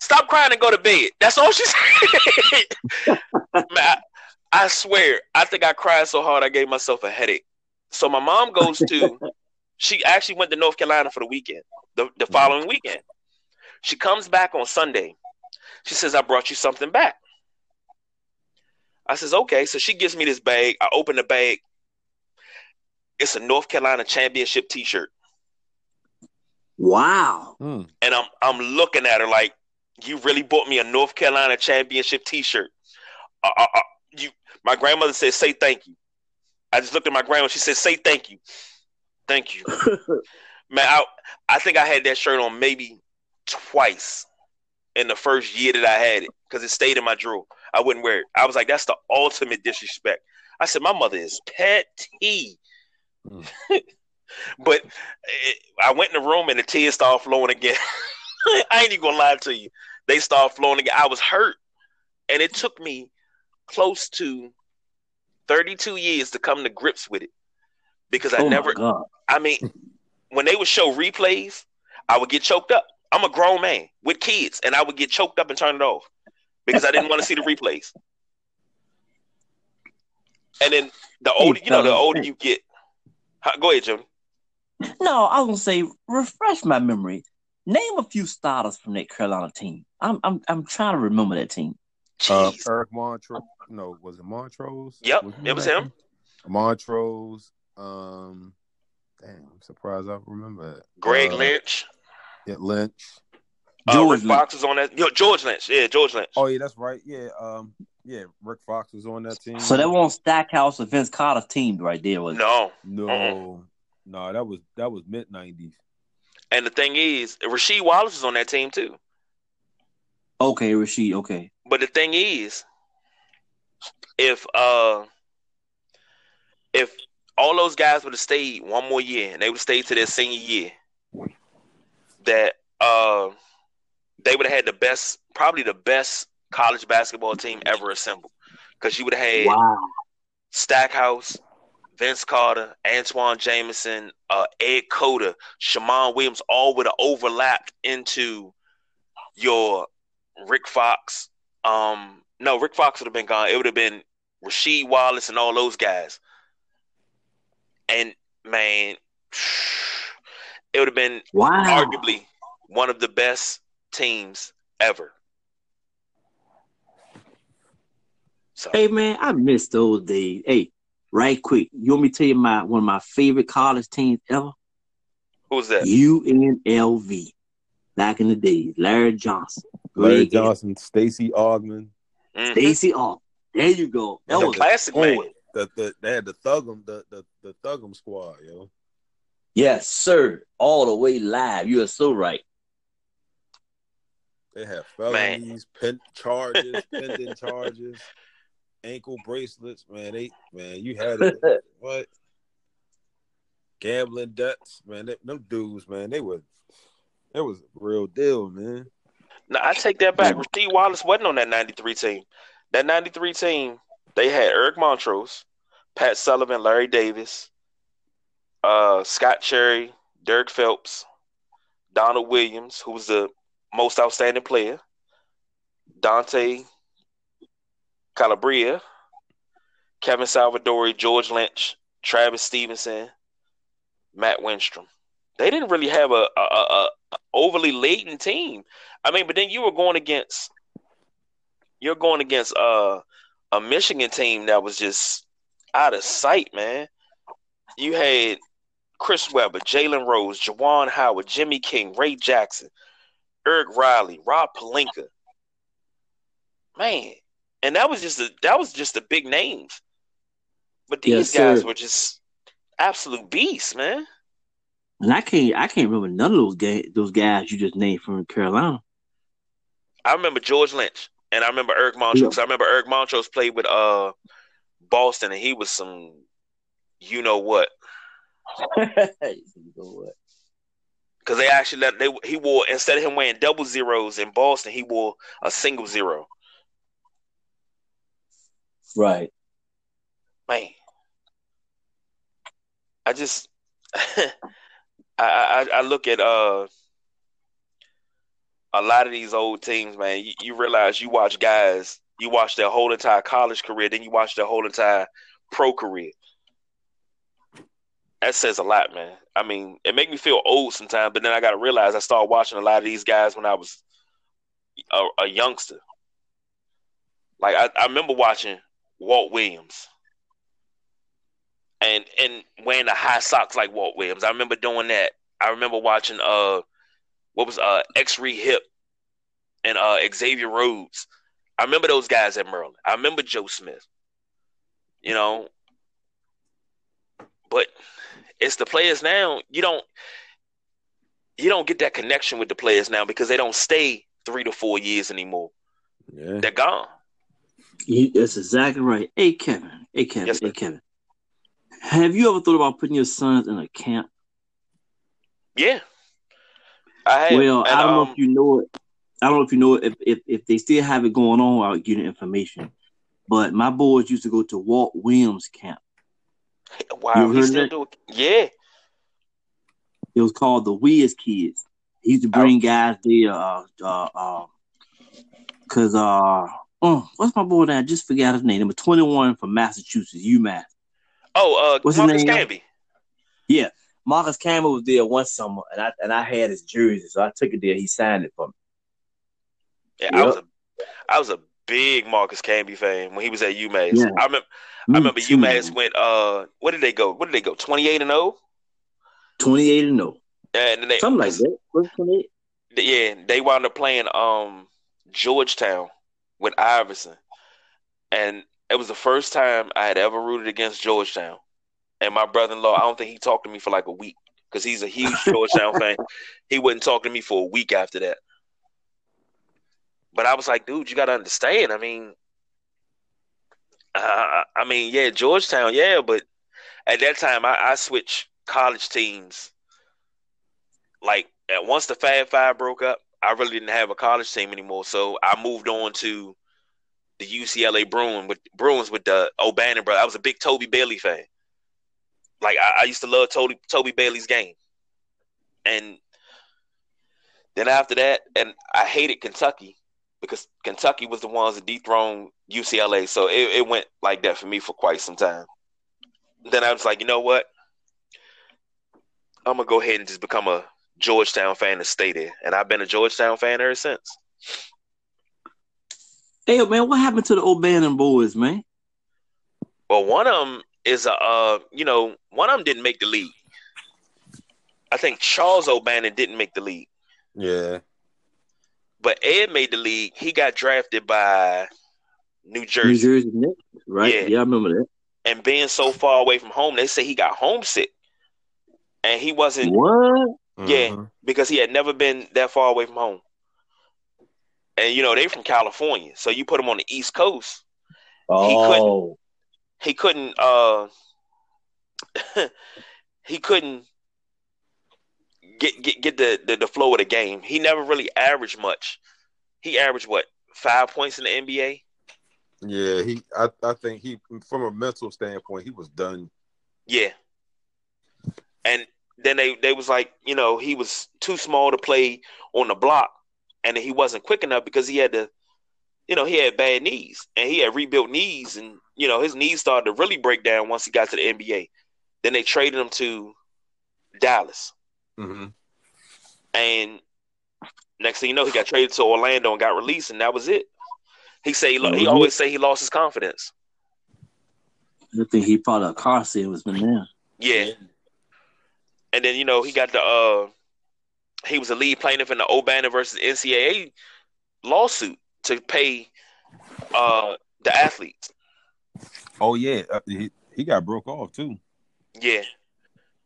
stop crying and go to bed." That's all she said. Man, I, I swear, I think I cried so hard I gave myself a headache. So my mom goes to she actually went to North Carolina for the weekend, the, the mm-hmm. following weekend. She comes back on Sunday. She says, I brought you something back. I says, okay. So she gives me this bag. I open the bag. It's a North Carolina championship t-shirt. Wow. Hmm. And I'm I'm looking at her like, you really bought me a North Carolina championship t-shirt. Uh, uh, uh, you my grandmother said, say thank you. I just looked at my grandma. She said, say thank you. Thank you. Man, I, I think I had that shirt on maybe twice in the first year that I had it because it stayed in my drawer. I wouldn't wear it. I was like, that's the ultimate disrespect. I said, my mother is petty. Mm. but eh, I went in the room and the tears started flowing again. I ain't even gonna lie to you. They started flowing again. I was hurt. And it took me close to 32 years to come to grips with it because I oh never, I mean, when they would show replays, I would get choked up. I'm a grown man with kids, and I would get choked up and turn it off because I didn't want to see the replays. And then the older, you know, the older you get. Go ahead, Jody. No, I was gonna say refresh my memory. Name a few starters from that Carolina team. I'm I'm I'm trying to remember that team. Uh, Jeez. Eric Montross. No, was it Montross? Yep, he it was that him. team? Montross. Um, damn, I'm surprised I remember that. Greg Uh, Lynch. Yeah, Lynch. Uh, George Rick Lynch. Fox was on that. Yo, George Lynch. Yeah, George Lynch. Oh yeah, that's right. Yeah, um, yeah, Rick Fox was on that team. So that wasn't Stackhouse or Vince Carter's team right there, was it? No. no, no, that was that was mid '90s. And the thing is, Rasheed Wallace was on that team too. Okay, Rasheed. Okay. But the thing is, if uh if all those guys would have stayed one more year and they would have stayed to their senior year, that uh they would have had the best, probably the best college basketball team ever assembled. Because you would have had Wow. Stackhouse, Vince Carter, Antawn Jamison, uh, Ed Cota, Shammond Williams, all would have overlapped into your Rick Fox. Um, no, Rick Fox would have been gone. It would have been Rasheed Wallace and all those guys. And man, it would have been Wow. arguably one of the best teams ever. So Hey man, I miss those days. Hey, right quick, you want me to tell you my one of my favorite college teams ever? who's that? UNLV. Back in the days, Larry Johnson, Larry Greg Johnson, Stacey Augmon. Mhm. Stacy Oh, there you go. That The was classic man. The, the they had the Thugum the the the Thugum squad, yo. Yes, sir. All the way live. You are so right. They have felonies, pen charges, pending charges, ankle bracelets. Man, they man, you had it. what? Gambling debts, man. They, them dudes, man, they were. It was a real deal, man. No, I take that back. Rasheed Wallace wasn't on that 93 team. That 93 team, they had Eric Montross, Pat Sullivan, Larry Davis, uh, Scott Cherry, Derrick Phelps, Donald Williams, who was the most outstanding player, Dante Calabria, Kevin Salvadori, George Lynch, Travis Stephenson, Matt Wenstrom. They didn't really have a, a, a, a overly latent team. I mean, but then you were going against you're going against uh, a Michigan team that was just out of sight, man. You had Chris Webber, Jalen Rose, Juwan Howard, Jimmy King, Ray Jackson, Eric Riley, Rob Pelinka. Man, and that was just a, that was just the big names. But these Yes, guys sir. were just absolute beasts, man. And I can't I can't remember none of those ga- those guys you just named from Carolina. I remember George Lynch and I remember Eric Montross. Yeah. I remember Eric Montross played with uh Boston and he was some you know what. Because they actually let they he wore instead of him wearing double zeros in Boston, he wore a single zero. Right. Man. I just I, I I look at uh a lot of these old teams, man. You, you realize you watch guys, you watch their whole entire college career, then you watch their whole entire pro career. That says a lot, man. I mean, it make me feel old sometimes, but then I got to realize I started watching a lot of these guys when I was a, a youngster. Like I, I remember watching Walt Williams and and wearing the high socks like Walt Williams. I remember doing that. I remember watching uh what was uh Exree Hipp and uh Xavier Rhodes. I remember those guys at Maryland. I remember Joe Smith. You know, but it's the players now. You don't you don't get that connection with the players now because they don't stay three to four years anymore. Yeah. They're gone. You, that's exactly right. Hey Kevin. Hey Kevin. Yes, sir. hey Kevin. Have you ever thought about putting your sons in a camp? Yeah. I. Well, and, I don't know um, if you know it. I don't know if you know it. If, if if they still have it going on, I'll get the information. But my boys used to go to Walt Williams camp. wow, he still that? do it. Yeah. It was called the Wiz Kids. He used to bring guys there, uh, uh, uh, cause uh, oh, what's my boy? That I just forgot his name. Number twenty one from Massachusetts, UMass. Oh, uh, What's his Marcus name? Camby. Yeah, Marcus Camby was there one summer, and I and I had his jersey, so I took it there. He signed it for me. Yeah, I was a, I was a big Marcus Camby fan when he was at UMass. Yeah. I remember, Me I remember too. UMass went. Uh, what did they go? What did they go? Twenty eight and oh? zero. twenty eight and no, And they, something like that. Was twenty eight? Yeah, they wound up playing um Georgetown with Iverson, and it was the first time I had ever rooted against Georgetown. And my brother-in-law, I don't think he talked to me for like a week because he's a huge Georgetown fan. He wouldn't talk to me for a week after that. But I was like, dude, you got to understand. I mean, uh, I mean, yeah, Georgetown, yeah, but at that time, I, I switched college teams. Like, at once the Fab Five broke up, I really didn't have a college team anymore. So I moved on to the UCLA Bruin with Bruins with the O'Bannon brother. I was a big Toby Bailey fan. Like I, I used to love Toby Toby Bailey's game. And then after that, and I hated Kentucky because Kentucky was the ones that dethroned UCLA. So it, it went like that for me for quite some time. Then I was like, you know what? I'm gonna go ahead and just become a Georgetown fan and stay there. And I've been a Georgetown fan ever since. Hey man, what happened to the O'Bannon boys, man? Well, one of them is a, uh, you know, one of them didn't make the league. I think Charles O'Bannon didn't make the league, Yeah. but Ed made the league. He got drafted by New Jersey. New Jersey, Jersey Nets, right? Yeah. Yeah. I remember that. and being so far away from home, they say he got homesick, and he wasn't What? Yeah. Mhm. because he had never been that far away from home. And you know they from California, so you put him on the East Coast, Oh, he couldn't. uh He couldn't get get get the, the the flow of the game. He never really averaged much. He averaged what five points in the NBA. Yeah, he. I, I think he, from a mental standpoint, he was done. Yeah. And then they they was like, you know, he was too small to play on the block, and he wasn't quick enough because he had to, you know, he had bad knees and he had rebuilt knees, and you know his knees started to really break down once he got to the NBA. Then they traded him to Dallas, Mm-hmm. And next thing you know, he got traded to Orlando and got released, and that was it. He say he, lo- he always say he lost his confidence. I think he probably a car salesman now. Yeah. And then you know he got the uh he was a lead plaintiff in the O'Bannon versus NCAA lawsuit to pay uh the athletes. Oh yeah, uh, he he got broke off too. Yeah.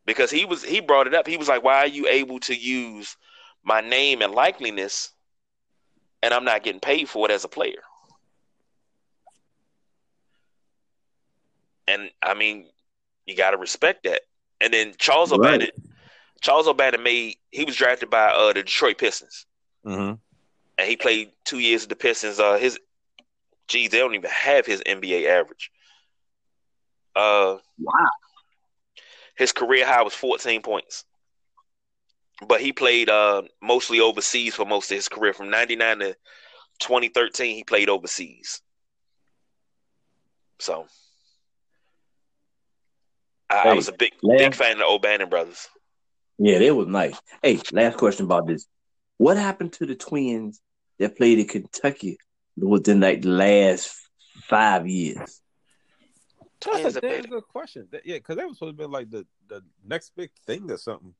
Because he was he brought it up. He was like, Why are you able to use my name and likeliness and I'm not getting paid for it as a player? And I mean, you gotta respect that. And then Charles Right. O'Bannon Charles O'Bannon made he was drafted by uh the Detroit Pistons. Mm-hmm. and he played two years with the Pistons. Uh, his, geez, they don't even have his NBA average. Uh, Wow. his career high was 14 points, but he played uh mostly overseas for most of his career. From 99 to 2013, he played overseas. So, I, I was a big last- big fan of the O'Bannon brothers. Yeah, they was nice. Hey, last question about this. What happened to the twins that played in Kentucky within like the last five years? That's a that damn good question. That- yeah, because that was supposed to be like the the next big thing or something.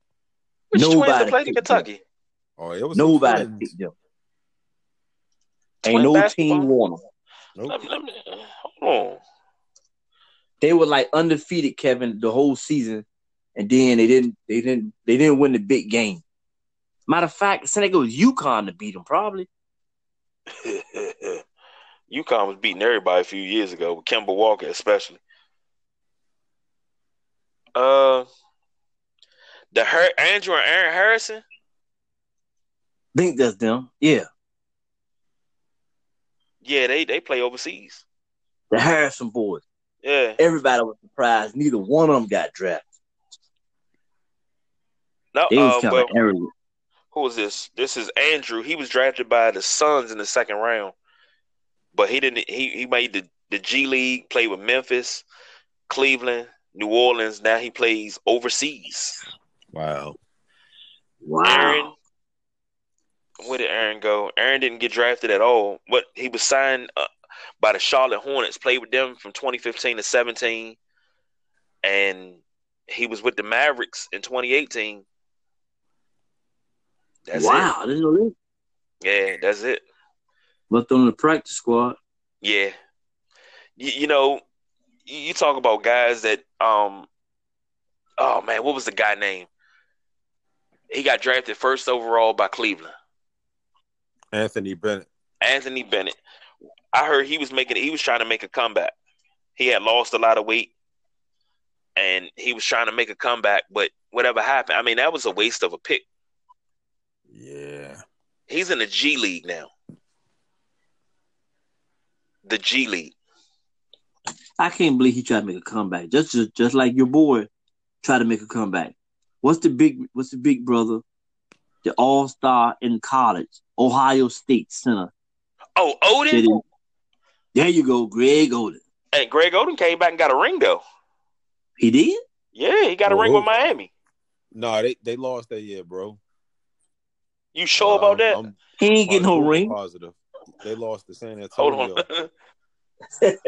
Which twins that Nobody played in picked them. Kentucky? Oh, it was some Nobody twins. picked them. Ain't no basketball? team won them. Nope. Let me, let me, hold on. They were like undefeated, Kevin, the whole season, and then they didn't. They didn't. They didn't win the big game. Matter of fact, I think was UConn to beat them, probably. UConn was beating everybody a few years ago, with Kemba Walker especially. Uh, the Her- Andrew and Aaron Harrison. think that's them. Yeah, Yeah, they they play overseas. the Harrison boys. Yeah, Everybody was surprised. Neither one of them got drafted. no. They was Uh, kind well, of arrogant. who is this? This is Andrew. He was drafted by the Suns in the second round, but he didn't. He he made the the G League. Played with Memphis, Cleveland, New Orleans. Now he plays overseas. Wow. Wow. Aaron, where did Aaron go? Aaron didn't get drafted at all. But he was signed uh, by the Charlotte Hornets. Played with them from 2015 to 17, and he was with the Mavericks in 2018. That's wow. I didn't know that. it. Yeah, that's it. Left on the practice squad. Yeah, you, you know, you, you talk about guys that um, oh man, what was the guy name? He got drafted first overall by Cleveland. Anthony Bennett. Anthony Bennett. I heard he was making he was trying to make a comeback. He had lost a lot of weight and he was trying to make a comeback, but whatever happened, I mean that was a waste of a pick. Yeah. He's in the G League now. The G League. I can't believe he tried to make a comeback. Just just, just like your boy tried to make a comeback. What's the big what's the big brother? The all star in college, Ohio State center. Oh, Did Oden he- There you go, Greg Oden. and Greg Oden came back and got a ring though. He did? Yeah, he got a Oh, ring with Miami. No, they they lost that year, bro. You sure about Um, that? I'm He ain't getting no ring. Positive. They lost to San Hold Antonio. on.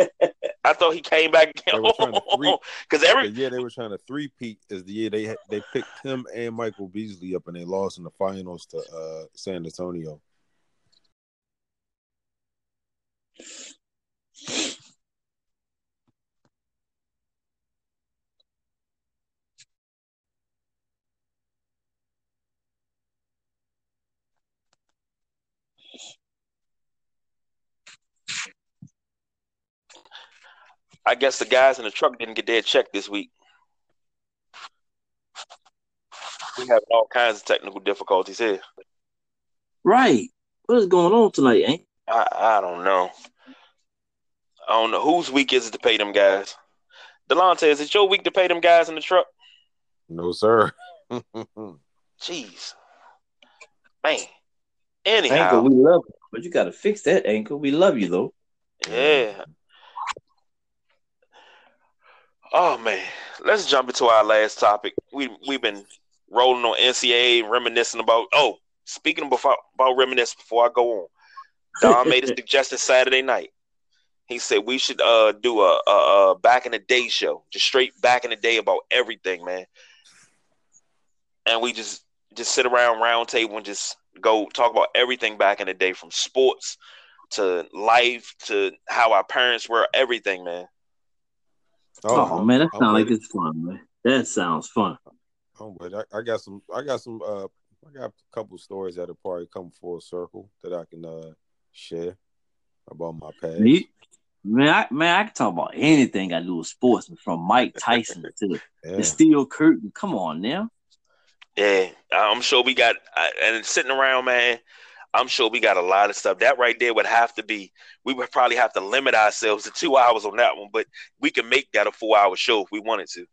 I thought he came back They were trying to three- because every year they were trying to three-peat is the year they had, they picked him and Michael Beasley up and they lost in the finals to uh, San Antonio. I guess the guys in the truck didn't get their check this week. We have all kinds of technical difficulties here. Right. What is going on tonight, ain't? I, I don't know. I don't know whose week is it to pay them guys. Delonte, is it your week to pay them guys in the truck? No, sir. Jeez, man. Ankle, Anyhow, we love you. But you gotta fix that ankle. We love you though. yeah. Oh man, let's jump into our last topic. We we've been rolling on NCAA, reminiscing about. Oh, speaking about about reminisce before I go on, Don made a suggestion Saturday night. He said we should uh do a, a, a back in the day show, just straight back in the day about everything, man. And we just just sit around round table and just go talk about everything back in the day, from sports to life to how our parents were, everything, man. Oh, man, that sounds like it's fun, man. That sounds fun. Oh, but I, I, got some. I got some. Uh, I got a couple stories that'll probably come full circle that I can uh share about my past. Me, man, I, man, I can talk about anything I do with sports, from Mike Tyson to yeah. the Steel Curtain. Come on now. Yeah, I'm sure we got and sitting around, man. I'm sure we got a lot of stuff. That right there would have to be. We would probably have to limit ourselves to two hours on that one, but we can make that a four hour show if we wanted to.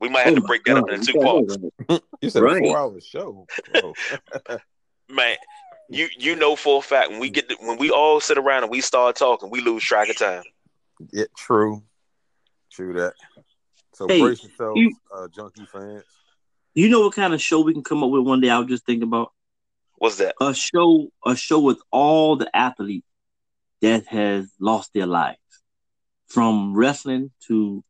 We might have oh to break that God. up into two parts. You said right. a four hour show, man. You you know for a fact when we get to, when we all sit around and we start talking, we lose track of time. Yeah, true, true that. So hey, brace yourselves, you, uh, junkie fans. You know what kind of show we can come up with one day? I was just thinking about. What's that? A show, a show with all the athletes that has lost their lives, from wrestling to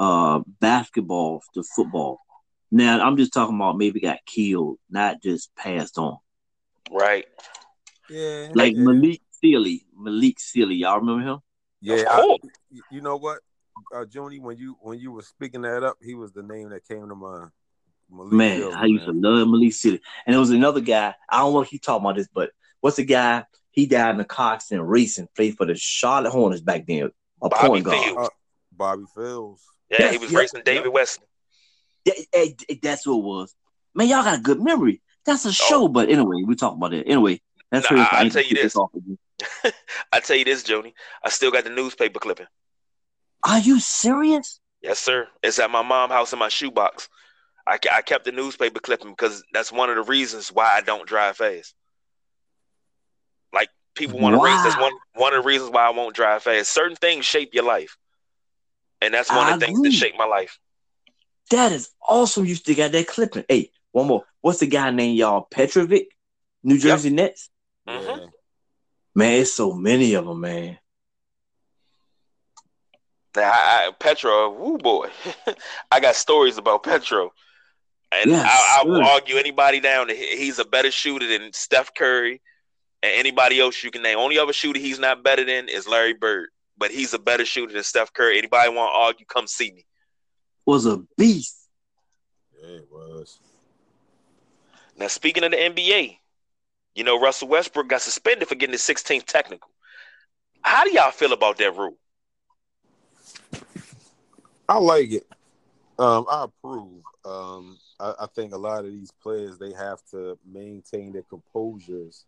uh, basketball to football. Now I'm just talking about maybe got killed, not just passed on. Right. Yeah. Like yeah. Malik Sealy. Malik Sealy. Y'all remember him? Yeah. I, you know what, uh, Joni, when you when you were speaking that up, he was the name that came to mind. Malik man, Sealy, I used man. to love Malik Sealy. And there was another guy. I don't know if he talking about this, but what's the guy? He died in a car accident racing, played for the Charlotte Hornets back then. A Bobby point guard. Uh, Bobby Phills. Yeah, yes, he was racing David West. Yeah, that's what it was. Man, y'all got a good memory. That's a show, oh. but anyway, we talk about it. Anyway, that's nah, I, I tell you this. I tell you this, Joni. I still got the newspaper clipping. Are you serious? Yes, sir. It's at my mom's house in my shoebox. I, I kept the newspaper clipping because that's one of the reasons why I don't drive fast. Like people want to wow. race. That's one one of the reasons why I won't drive fast. Certain things shape your life, and that's one I of the agree. things that shape my life. That is awesome. You still got that clipping. Hey, one more. What's the guy named y'all? Petrovic, New Jersey yep. Nets. Mm-hmm. Man, it's so many of them, man. I, I, Petro, woo boy, I got stories about Petro, and yes, I, I will argue anybody down. He's a better shooter than Steph Curry and anybody else you can name. Only other shooter he's not better than is Larry Bird, but he's a better shooter than Steph Curry. Anybody want to argue? Come see me. Was a beast. Yeah, it was. Now, speaking of the NBA, you know, Russell Westbrook got suspended for getting the 16th technical. How do y'all feel about that rule? I like it. Um, I approve. Um, I, I, think a lot of these players they have to maintain their composures,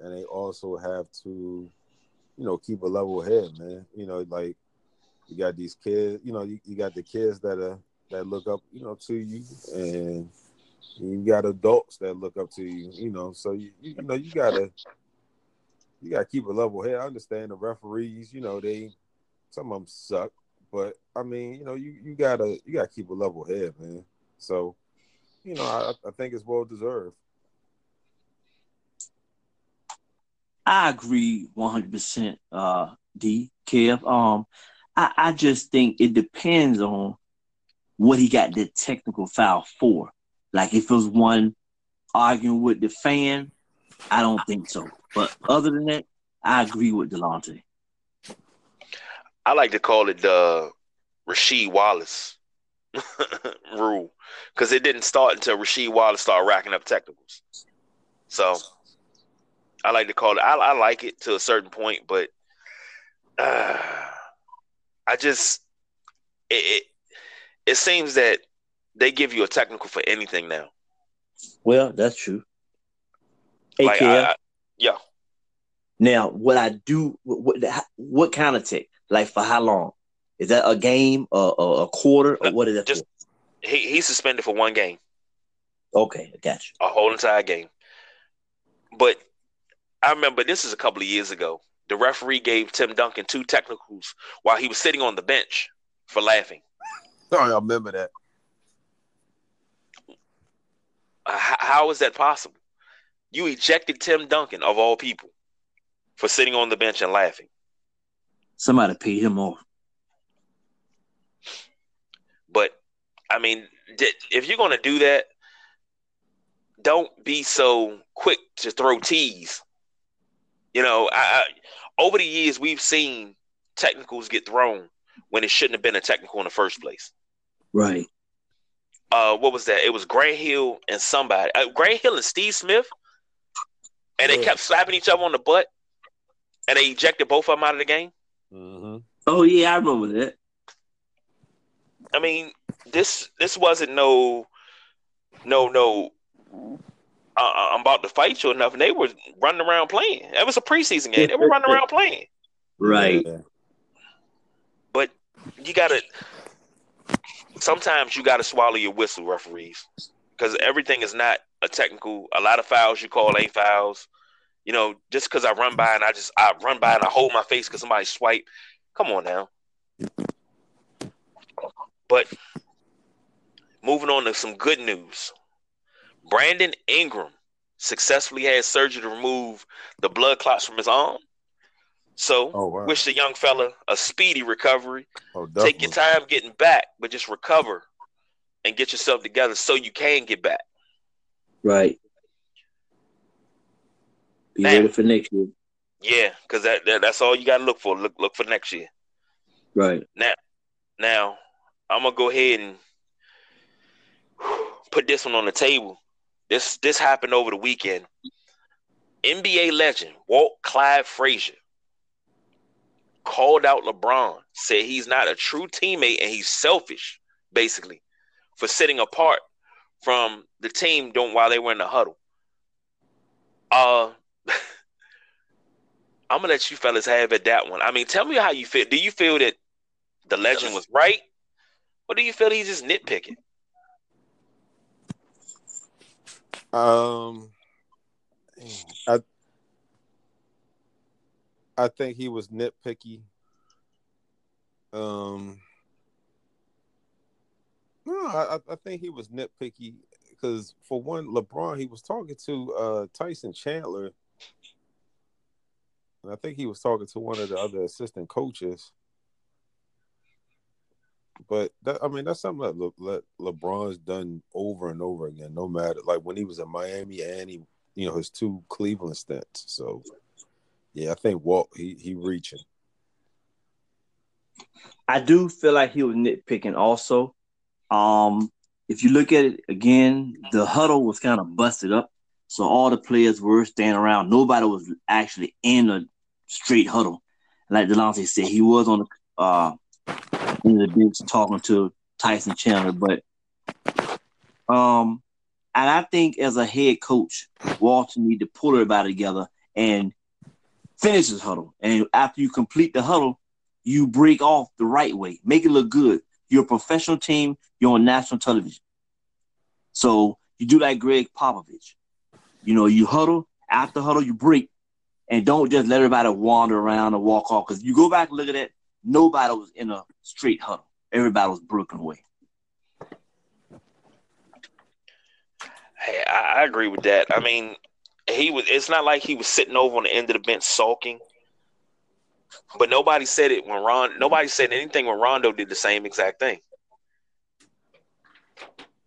and they also have to, you know, keep a level head, man. You know, like you got these kids. You know, you, you got the kids that are that look up, you know, to you, and you got adults that look up to you, you know. So you you, know you gotta you gotta keep a level head. I understand the referees, you know, they some of them suck, but I mean, you know, you you gotta you gotta keep a level head, man. So, you know, I, I think it's well deserved. I agree one hundred percent, uh, D Kev. Um, I, I just think it depends on what he got the technical foul for. Like if it was one arguing with the fan, I don't think so. But other than that, I agree with Delonte. I like to call it the Rasheed Wallace rule because it didn't start until Rasheed Wallace started racking up technicals. So I like to call it. I, I like it to a certain point, but uh, I just it, it it seems that they give you a technical for anything now. Well, that's true. Like, I, I, yeah. Now, what I do, what, what kind of tech? Like for how long? Is that a game, a, a, quarter, or what is that? Just for? he he's suspended for one game. Okay, I got you. A whole entire game. But I remember this is a couple of years ago. The referee gave Tim Duncan two technicals while he was sitting on the bench for laughing. Oh, I remember that. Uh, h- how is that possible? You ejected Tim Duncan of all people for sitting on the bench and laughing. Somebody paid him off. But I mean, if you're going to do that, don't be so quick to throw tees. You know, I, I over the years we've seen technicals get thrown when it shouldn't have been a technical in the first place. Right. Uh, what was that? It was Grant Hill and somebody. Uh, Grant Hill and Steve Smith, and they Yeah. kept slapping each other on the butt, and they ejected both of them out of the game. Mm-hmm. Oh yeah, I remember that. I mean, this this wasn't no, no, no. Uh, I'm about to fight you enough, and they were running around playing. It was a preseason game. They were running around playing. Right. But you gotta. Sometimes you gotta swallow your whistle, referees, because everything is not a technical. A lot of fouls you call ain't fouls. You know, just because I run by and I just I run by and I hold my face because somebody swipe. Come on now. But moving on to some good news. Brandon Ingram successfully had surgery to remove the blood clots from his arm. So Oh wow. wish the young fella a speedy recovery. oh, Take your time getting back, but just recover and get yourself together so you can get back. Right. Be Now- ready for next year. Yeah, because that, that that's all you got to look for. Look look for next year. Right. Now Now, I'm gonna go ahead and put this one on the table. This this happened over the weekend. NBA legend Walt Clyde Frazier called out LeBron, said he's not a true teammate and he's selfish, basically, for sitting apart from the team while they were in the huddle. Uh I'm gonna let you fellas have at that one. I mean, tell me how you feel. Do you feel that the legend was right, or do you feel he's just nitpicking? Um, I I think he was nitpicky. Um, no, I I- think he was nitpicky because for one, LeBron he was talking to uh Tyson Chandler, and I think he was talking to one of the other assistant coaches. But that, I mean, that's something that Le, Le, LeBron's done over and over again. No matter like when he was in Miami and he, you know, his two Cleveland stints. So, yeah, I think Walt he he reaching. I do feel like he was nitpicking also. Um, if you look at it again, the huddle was kind of busted up. So all the players were standing around. Nobody was actually in a straight huddle. Like Delonte said, he was on the uh in the bench talking to Tyson Chandler, but um and I think as a head coach, Walton need to pull everybody together and finish his huddle. And after you complete the huddle, you break off the right way, make it look good. You're a professional team, you're on national television. So you do like Gregg Popovich. You know, you huddle, after huddle, you break, and don't just let everybody wander around and walk off. Because you go back and look at it, nobody was in a straight huddle. Everybody was broken away. Hey, I, I agree with that. I mean, he was. It's not like he was sitting over on the end of the bench sulking. But nobody said it when Ron. Nobody said anything when Rondo did the same exact thing.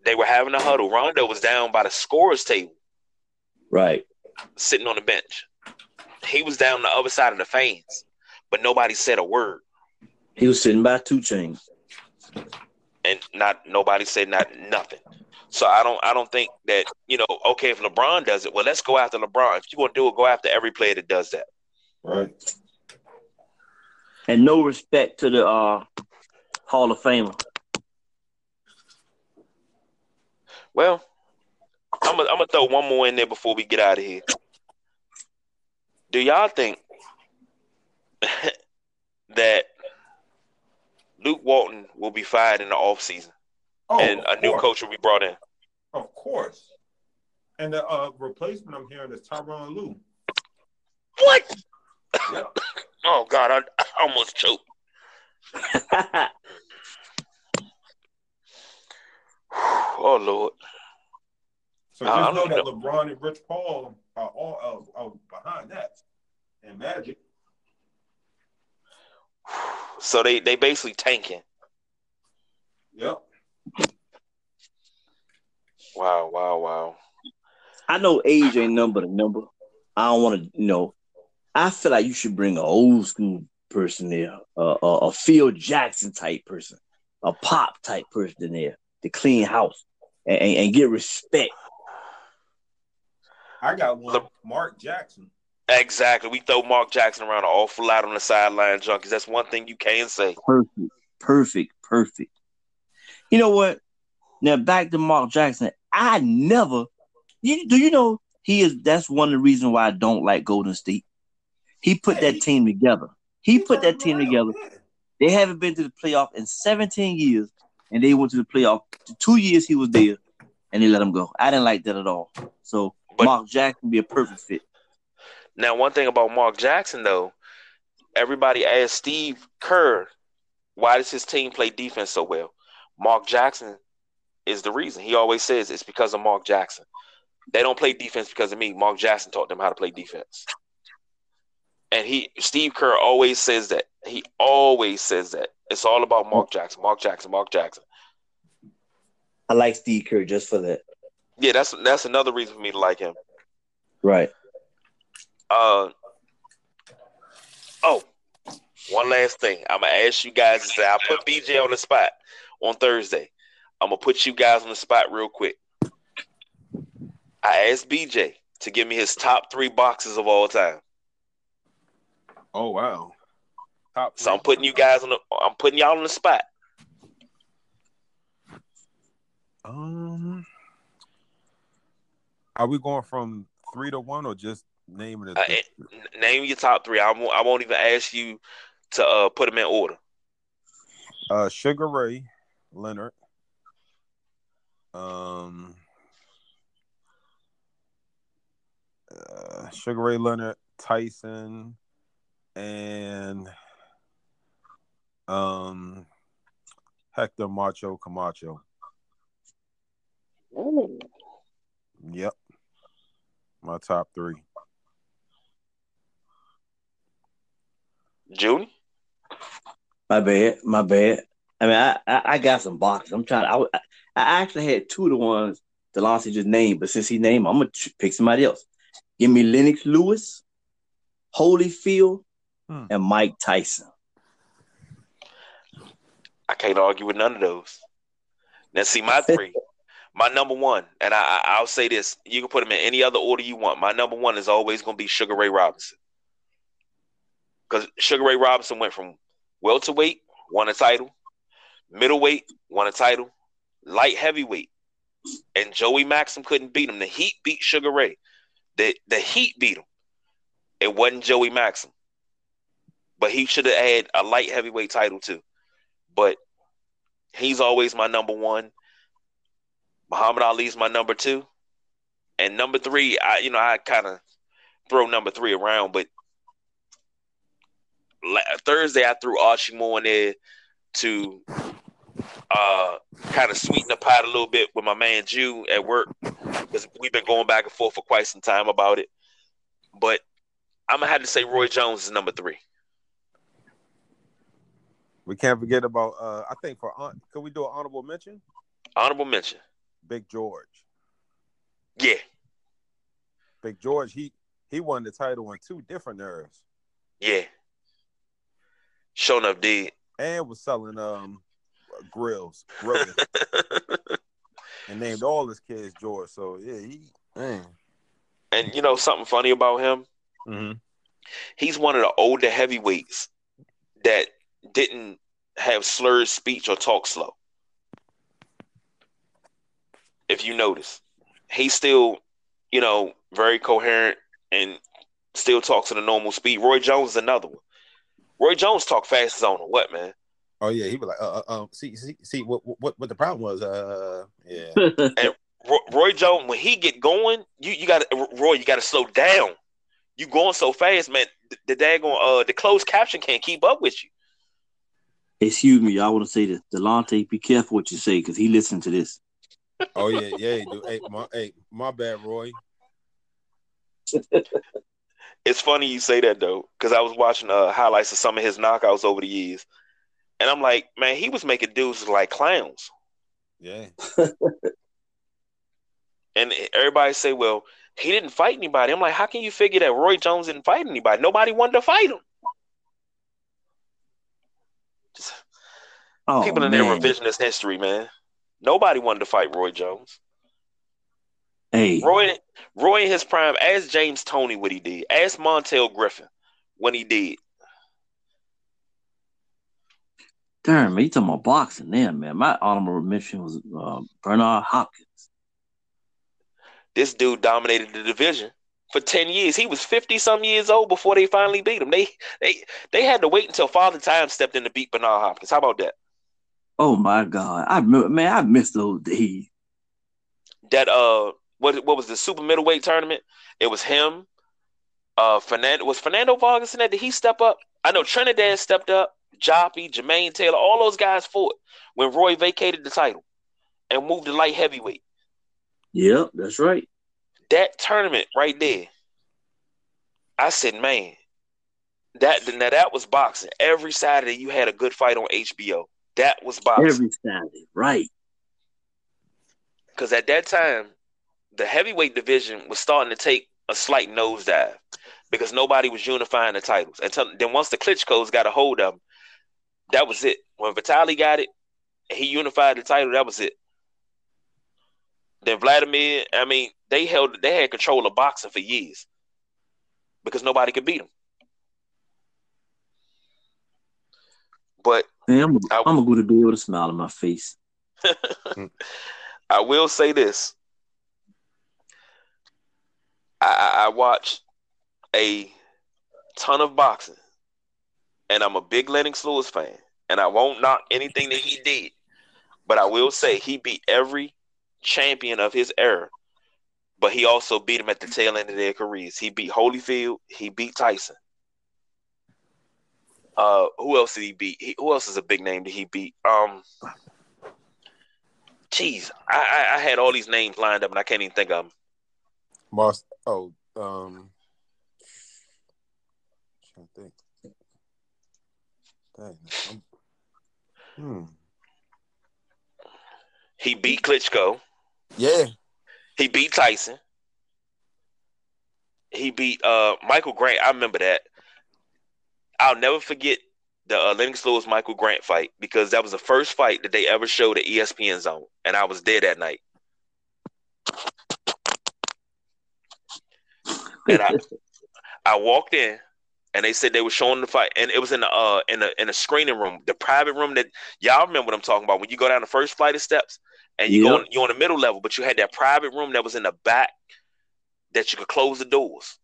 They were having a huddle. Rondo was down by the scorers table, Right. sitting on the bench. He was down the other side of the fans, but nobody said a word, He was sitting by two chains. and not nobody said not nothing. So I don't. I don't think that you know. Okay, if LeBron does it, well, let's go after LeBron. If you're gonna do it, go after every player that does that. Right. And no respect to the uh, Hall of Famer. Well, I'm gonna I'm gonna throw one more in there before we get out of here. Do y'all think that Luke Walton will be fired in the offseason Oh, and a of new coach will be brought in? Of course. And the uh, replacement I'm hearing is Tyronn Lue. What? Yeah. Oh God, I, I almost choked. Oh Lord. So just know don't that know. LeBron and Rich Paul are all uh, are behind that, and Magic. So they they basically tanking. Yep. Wow, wow, wow. I know age ain't number the number. I don't want to, you know. I feel like you should bring an old school person there, uh, a, a Phil Jackson type person, a pop type person there to clean house and, and, and get respect. I got one. Mark Jackson. Exactly. We throw Mark Jackson around an awful lot on the sideline junkies. That's one thing you can say. Perfect, perfect, perfect. You know what? Now back to Mark Jackson. I never. You, do you know he is? That's one of the reasons why I don't like Golden State. He put that team together. He put that team together. They haven't been to the playoff in 17 years, and they went to the playoff. The two years he was there, and they let him go. I didn't like that at all. So But- Mark Jackson be a perfect fit. Now, one thing about Mark Jackson, though, everybody asked Steve Kerr, why does his team play defense so well? Mark Jackson is the reason. He always says it's because of Mark Jackson. They don't play defense because of me. Mark Jackson taught them how to play defense. And he, Steve Kerr, always says that. He always says that. It's all about Mark Jackson, Mark Jackson, Mark Jackson. I like Steve Kerr just for that. Yeah, that's that's another reason for me to like him. Right. Uh, oh, one last thing. I'm gonna ask you guys to say I put BJ on the spot on Thursday. I'm gonna put you guys on the spot real quick. I asked BJ to give me his top three boxes of all time. Oh wow. Top. So I'm putting you guys on the. I'm putting y'all on the spot. Um. Are we going from three to one or just naming it? Uh, Name your top three. I won't, I won't even ask you to uh, put them in order. Uh, Sugar Ray Leonard. Um. Uh, Sugar Ray Leonard, Tyson, and um, Hector Macho Camacho. Yep, my top three. Junie. My bad. My bad. I mean, I, I, I got some boxes. I'm trying. I, I actually had two of the ones Delonte just named, but since he named, I'm gonna pick somebody else. Give me Lennox Lewis, Holyfield, Hmm. and Mike Tyson. I can't argue with none of those. Now, see my three. my number one, and I, I, I'll say this: you can put them in any other order you want. My number one is always going to be Sugar Ray Robinson, because Sugar Ray Robinson went from welterweight, won a title, middleweight, won a title, light heavyweight, and Joey Maxim couldn't beat him. The Heat beat Sugar Ray. The the Heat beat him. It wasn't Joey Maxim, but he should have had a light heavyweight title too. But he's always my number one. Muhammad Ali's my number two, and number three. I you know I kind of throw number three around, but Thursday I threw Archie Moore in there to uh kind of sweeten the pot a little bit with my man Jew at work because we've been going back and forth for quite some time about it. But I'm gonna have to say Roy Jones is number three. We can't forget about. Uh, I think for hon- could we do an honorable mention? Honorable mention. Big George. Yeah, Big George. He he won the title on two different eras yeah. Showing up did. and was selling um grills, grills, and named all his kids George. So yeah, he man. And you know something funny about him? Mm-hmm. He's one of the older heavyweights that didn't have slurred speech or talk slow. If you notice, he's still, you know, very coherent and still talks at a normal speed. Roy Jones is another one. Roy Jones talk fast as on a what, man? Oh yeah, he was like, uh, uh, um, see, see, see, what, what, what the problem was? Uh, yeah, Roy, Roy Jones, when he get going, you you got to Roy, you got to slow down. You going so fast, man. The, the daggone uh the closed caption can't keep up with you. Excuse me, y'all want to say this. Delonte, be careful what you say because he listened to this. Oh yeah, yeah, he do. Hey, my hey, my bad, Roy. It's funny you say that though, because I was watching uh, highlights of some of his knockouts over the years, and I'm like, man, he was making dudes like clowns. Yeah. And everybody say, well, he didn't fight anybody. I'm like, how can you figure that Roy Jones didn't fight anybody? Nobody wanted to fight him. Just Oh, people in their revisionist history, man. Nobody wanted to fight Roy Jones. Hey, Roy, Roy in his prime. Ask James Toney what he did. Ask Montell Griffin when he did. darn man, you talking about boxing then, man. My honorable mention was uh, Bernard Hopkins. This dude dominated the division for ten years. He was fifty some years old before they finally beat him. They they they had to wait until Father Time stepped in to beat Bernard Hopkins. How about that? Oh my God, I remember, man, I missed those days. That uh, what what was the super middleweight tournament? It was him. Uh, Fernando was Fernando Vargas in that. Did he step up? I know Trinidad stepped up. Joppy, Jermaine Taylor, all those guys fought when Roy vacated the title and moved to light heavyweight. Yep, that's right. That tournament right there, I said, man, that now that was boxing. Every Saturday you had a good fight on HBO. That was boxing. Every Saturday, right? Because at that time, the heavyweight division was starting to take a slight nosedive because nobody was unifying the titles. Until then, once the Klitschko's got a hold of them, that was it. When Vitali got it, he unified the title. That was it. Then Vladimir, I mean, they held, they had control of boxing for years because nobody could beat them. But I'm, I- I'm gonna go to bed with a smile on my face. I will say this. I, I watch a ton of boxing, and I'm a big Lennox Lewis fan, and I won't knock anything that he did, but I will say he beat every champion of his era, but he also beat him at the tail end of their careers. He beat Holyfield, he beat Tyson. Uh, who else did he beat? He, who else is a big name that he beat? Um, Jeez, I, I I had all these names lined up and I can't even think of them. Oh, um, trying to think. Dang, hmm. He beat Klitschko. Yeah, He beat Tyson. He beat uh, Michael Grant. I remember that. I'll never forget the uh, Lennox Lewis Michael Grant fight because that was the first fight that they ever showed at ESPN Zone, and I was there that night. And I, I walked in, and they said they were showing the fight, and it was in the uh in the in the screening room, the private room that y'all remember what I'm talking about when you go down the first flight of steps, and you go Yep. on, you on the middle level, but you had that private room that was in the back that you could close the doors.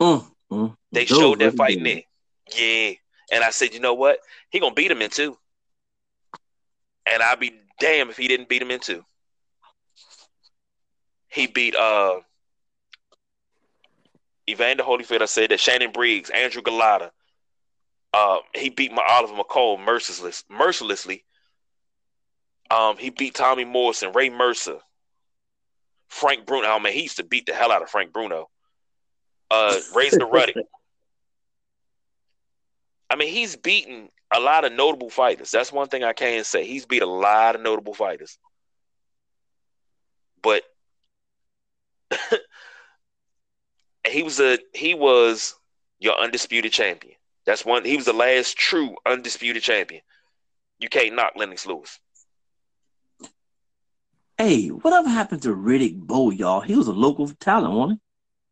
Mm, mm. They Those showed that fight there. Yeah. And I said, you know what? He gonna beat him in two. And I'd be damn if he didn't beat him in two. He beat uh Evander Holyfield, I said that Shannon Briggs, Andrew Golota. Uh, he beat my Oliver McCall merciless, mercilessly. Um, he beat Tommy Morrison, Ray Mercer, Frank Bruno. Oh man, he used to beat the hell out of Frank Bruno. Uh, Razor Ruddock. I mean, he's beaten a lot of notable fighters. That's one thing I can say. He's beat a lot of notable fighters. But he was a he was your undisputed champion. That's one. He was the last true undisputed champion. You can't knock Lennox Lewis. Hey, whatever happened to Riddick Bowe, y'all? He was a local talent, wasn't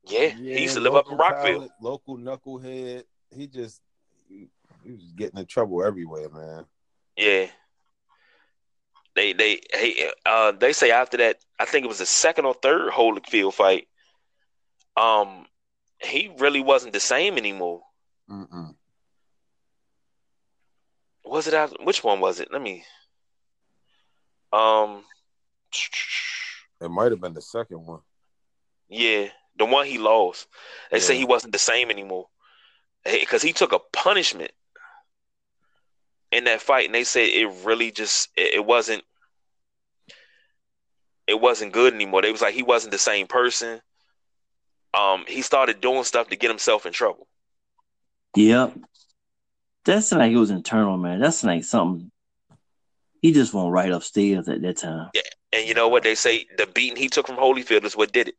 he? Yeah, he used to live up in Rockville. talent, local knucklehead. He just he, he was getting in trouble everywhere, man. Yeah. They they hey uh they say after that I think it was the second or third Holyfield fight. Um, he really wasn't the same anymore. Mm-mm. Was it after which one was it? Let me. Um. It might have been the second one. Yeah, the one he lost. They say he wasn't the same anymore because he took a punishment in that fight, and they said it really just it, it wasn't. it wasn't good anymore. They was like he wasn't the same person. Um, he started doing stuff to get himself in trouble. Yep. That's like it was internal, man. That's like something he just went right upstairs at that time. Yeah. And you know what they say? The beating he took from Holyfield is what did it.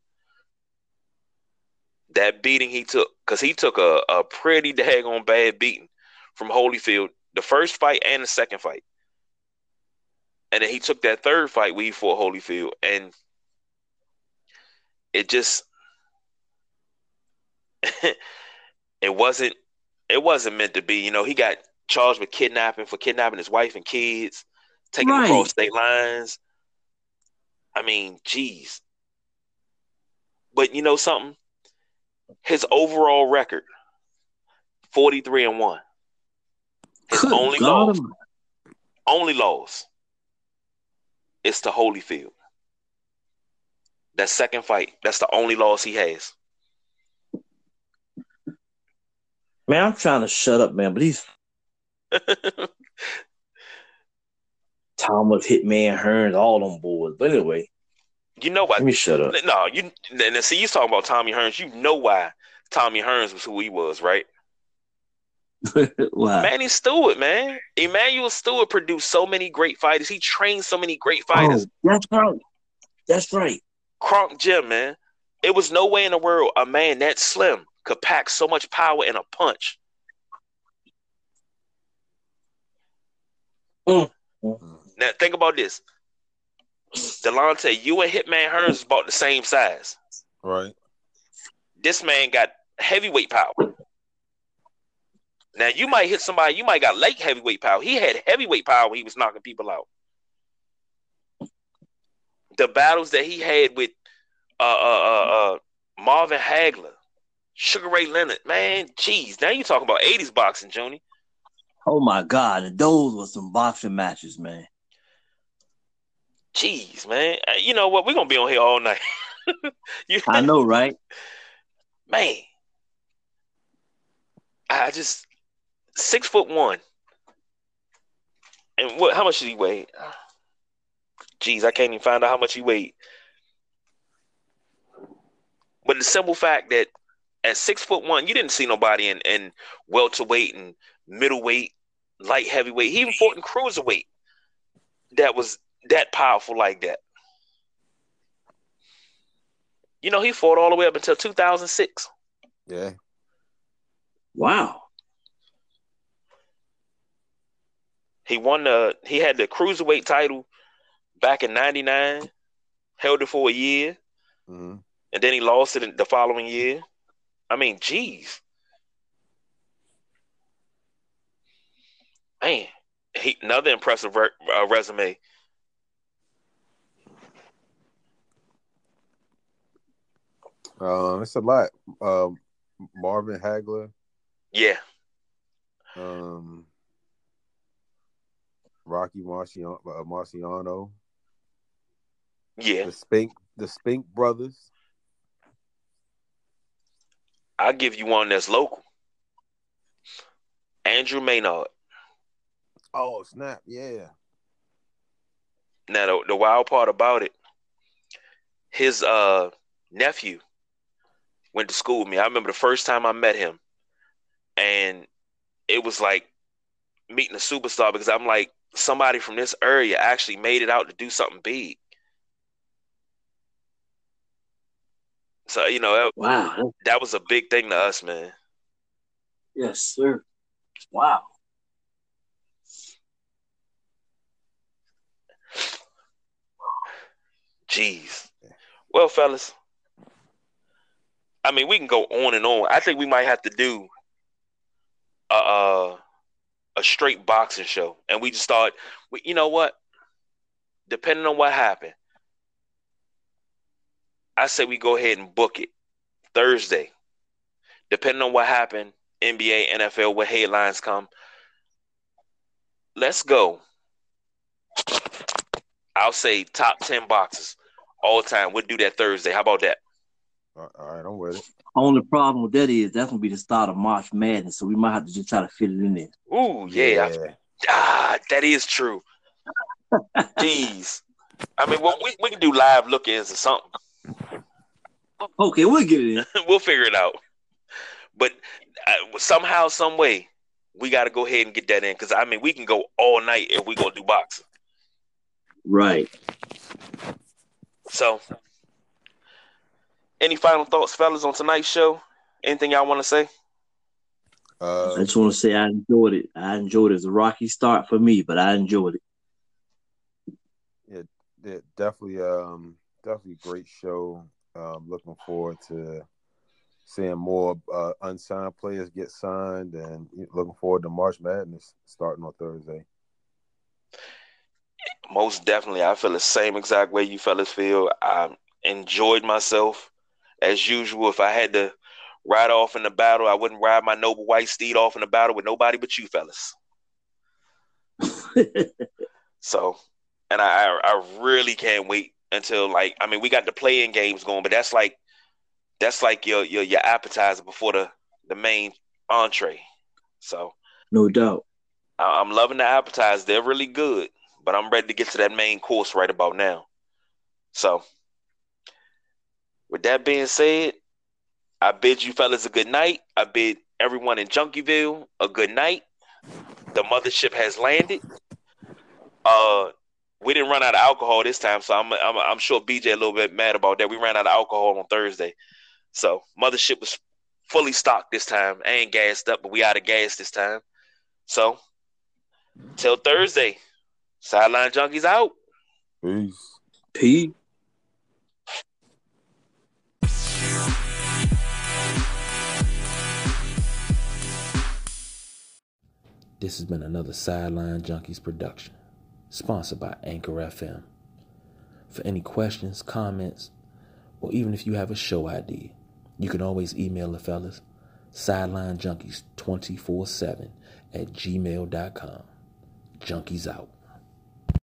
That beating he took, because he took a, a pretty daggone bad beating from Holyfield, the first fight and the second fight. And then he took that third fight where he fought Holyfield, and it just it wasn't it wasn't meant to be. You know, he got charged with kidnapping for kidnapping his wife and kids, taking Right. them across state lines. I mean, geez. But you know something? His overall record, 43 and 1. His Good only God loss, only loss is to Holyfield. That second fight, that's the only loss he has. Man, I'm trying to shut up, man, but he's Thomas Hitman Hearns, all them boys. But anyway, You know why? let me shut up. No, you and see you talking about Tommy Hearns. You know why Tommy Hearns was who he was, right? Why? Manny Steward, man. Emanuel Steward produced so many great fighters. He trained so many great oh, fighters. Oh, that's right. That's right. Kronk Gym, man. It was no way in the world a man that slim could pack so much power in a punch. Mm. Now think about this. Delonte, you and Hitman Hearns is about the same size. Right. This man got heavyweight power. Now you might hit somebody, you might got late heavyweight power. He had heavyweight power when he was knocking people out. The battles that he had with uh uh uh, uh Marvin Hagler, Sugar Ray Leonard, man, jeez. Now you talking about 80s boxing, Joni. Oh my God, those were some boxing matches, man. Jeez, man. Uh, You know what? We're gonna be on here all night. you, I know, right? man. I just six foot one. And what how much did he weigh? Jeez, I can't even find out how much he weighed. But the simple fact that at six foot one, you didn't see nobody in, in welterweight and middleweight, light heavyweight. He even fought in cruiserweight that was that powerful like that. You know, he fought all the way up until 2006. Yeah. Wow. He won the he had the cruiserweight title back in '99, held it for a year, hmm and then he lost it the following year. I mean, geez, man, he another impressive re- uh, resume. Um, it's a lot. Um, Marvin Hagler, Yeah, um, Rocky Marciano, uh, Marciano, yeah, the Spink, the Spink brothers. I'll give you one that's local. Andrew Maynard. Oh snap! Yeah. Now the, the wild part about it, his uh nephew went to school with me. I remember the first time I met him, and it was like meeting a superstar because I'm like somebody from this area actually made it out to do something big. So you know that, Wow. that was a big thing to us, man. Yes, sir. Wow. Jeez. Well, fellas, I mean, we can go on and on. I think we might have to do a a, a straight boxing show, and we just start. We, you know what? Depending on what happened, I say we go ahead and book it Thursday. Depending on what happened, NBA, NFL, what headlines come. Let's go. I'll say top ten boxes all time. We'll do that Thursday. How about that? All all right, I'm with it. Only problem with that is that's gonna be the start of March Madness, so we might have to just try to fit it in there. Ooh, yeah. I- ah, that is true. Jeez. I mean, well, we we can do live look-ins or something. Okay, we'll get it in. we'll figure it out. But uh, somehow, some way, we got to go ahead and get that in because I mean, we can go all night if we gonna do boxing. Right. So, any final thoughts, fellas, on tonight's show? Anything y'all want to say? Uh, I just want to say I enjoyed it. I enjoyed it. It's a rocky start for me, but I enjoyed it. yeah, yeah, definitely, um, definitely a great show. Um, looking forward to seeing more uh, unsigned players get signed, and looking forward to March Madness starting on Thursday. Most definitely, I feel the same exact way you fellas feel. I enjoyed myself as usual. If I had to ride off in the battle, I wouldn't ride my noble white steed off in the battle with nobody but you fellas. so, and I, I really can't wait until like I mean we got the playing games going, but that's like that's like your your your appetizer before the the main entree. So no doubt, I, I'm loving the appetizers. They're really good, but I'm ready to get to that main course right about now. So, with that being said, I bid you fellas a good night. I bid everyone in Junkieville a good night. The mothership has landed. Uh, we didn't run out of alcohol this time, so I'm I'm, I'm sure BJ a little bit mad about that. We ran out of alcohol on Thursday, so mothership was fully stocked this time. I ain't gassed up, but we out of gas this time. So till Thursday, sideline junkies out. Peace. Peace. This has been another Sideline Junkies production, sponsored by Anchor FM. For any questions, comments, or even if you have a show idea, you can always email the fellas sidelinejunkies247 at gmail.com. Junkies out.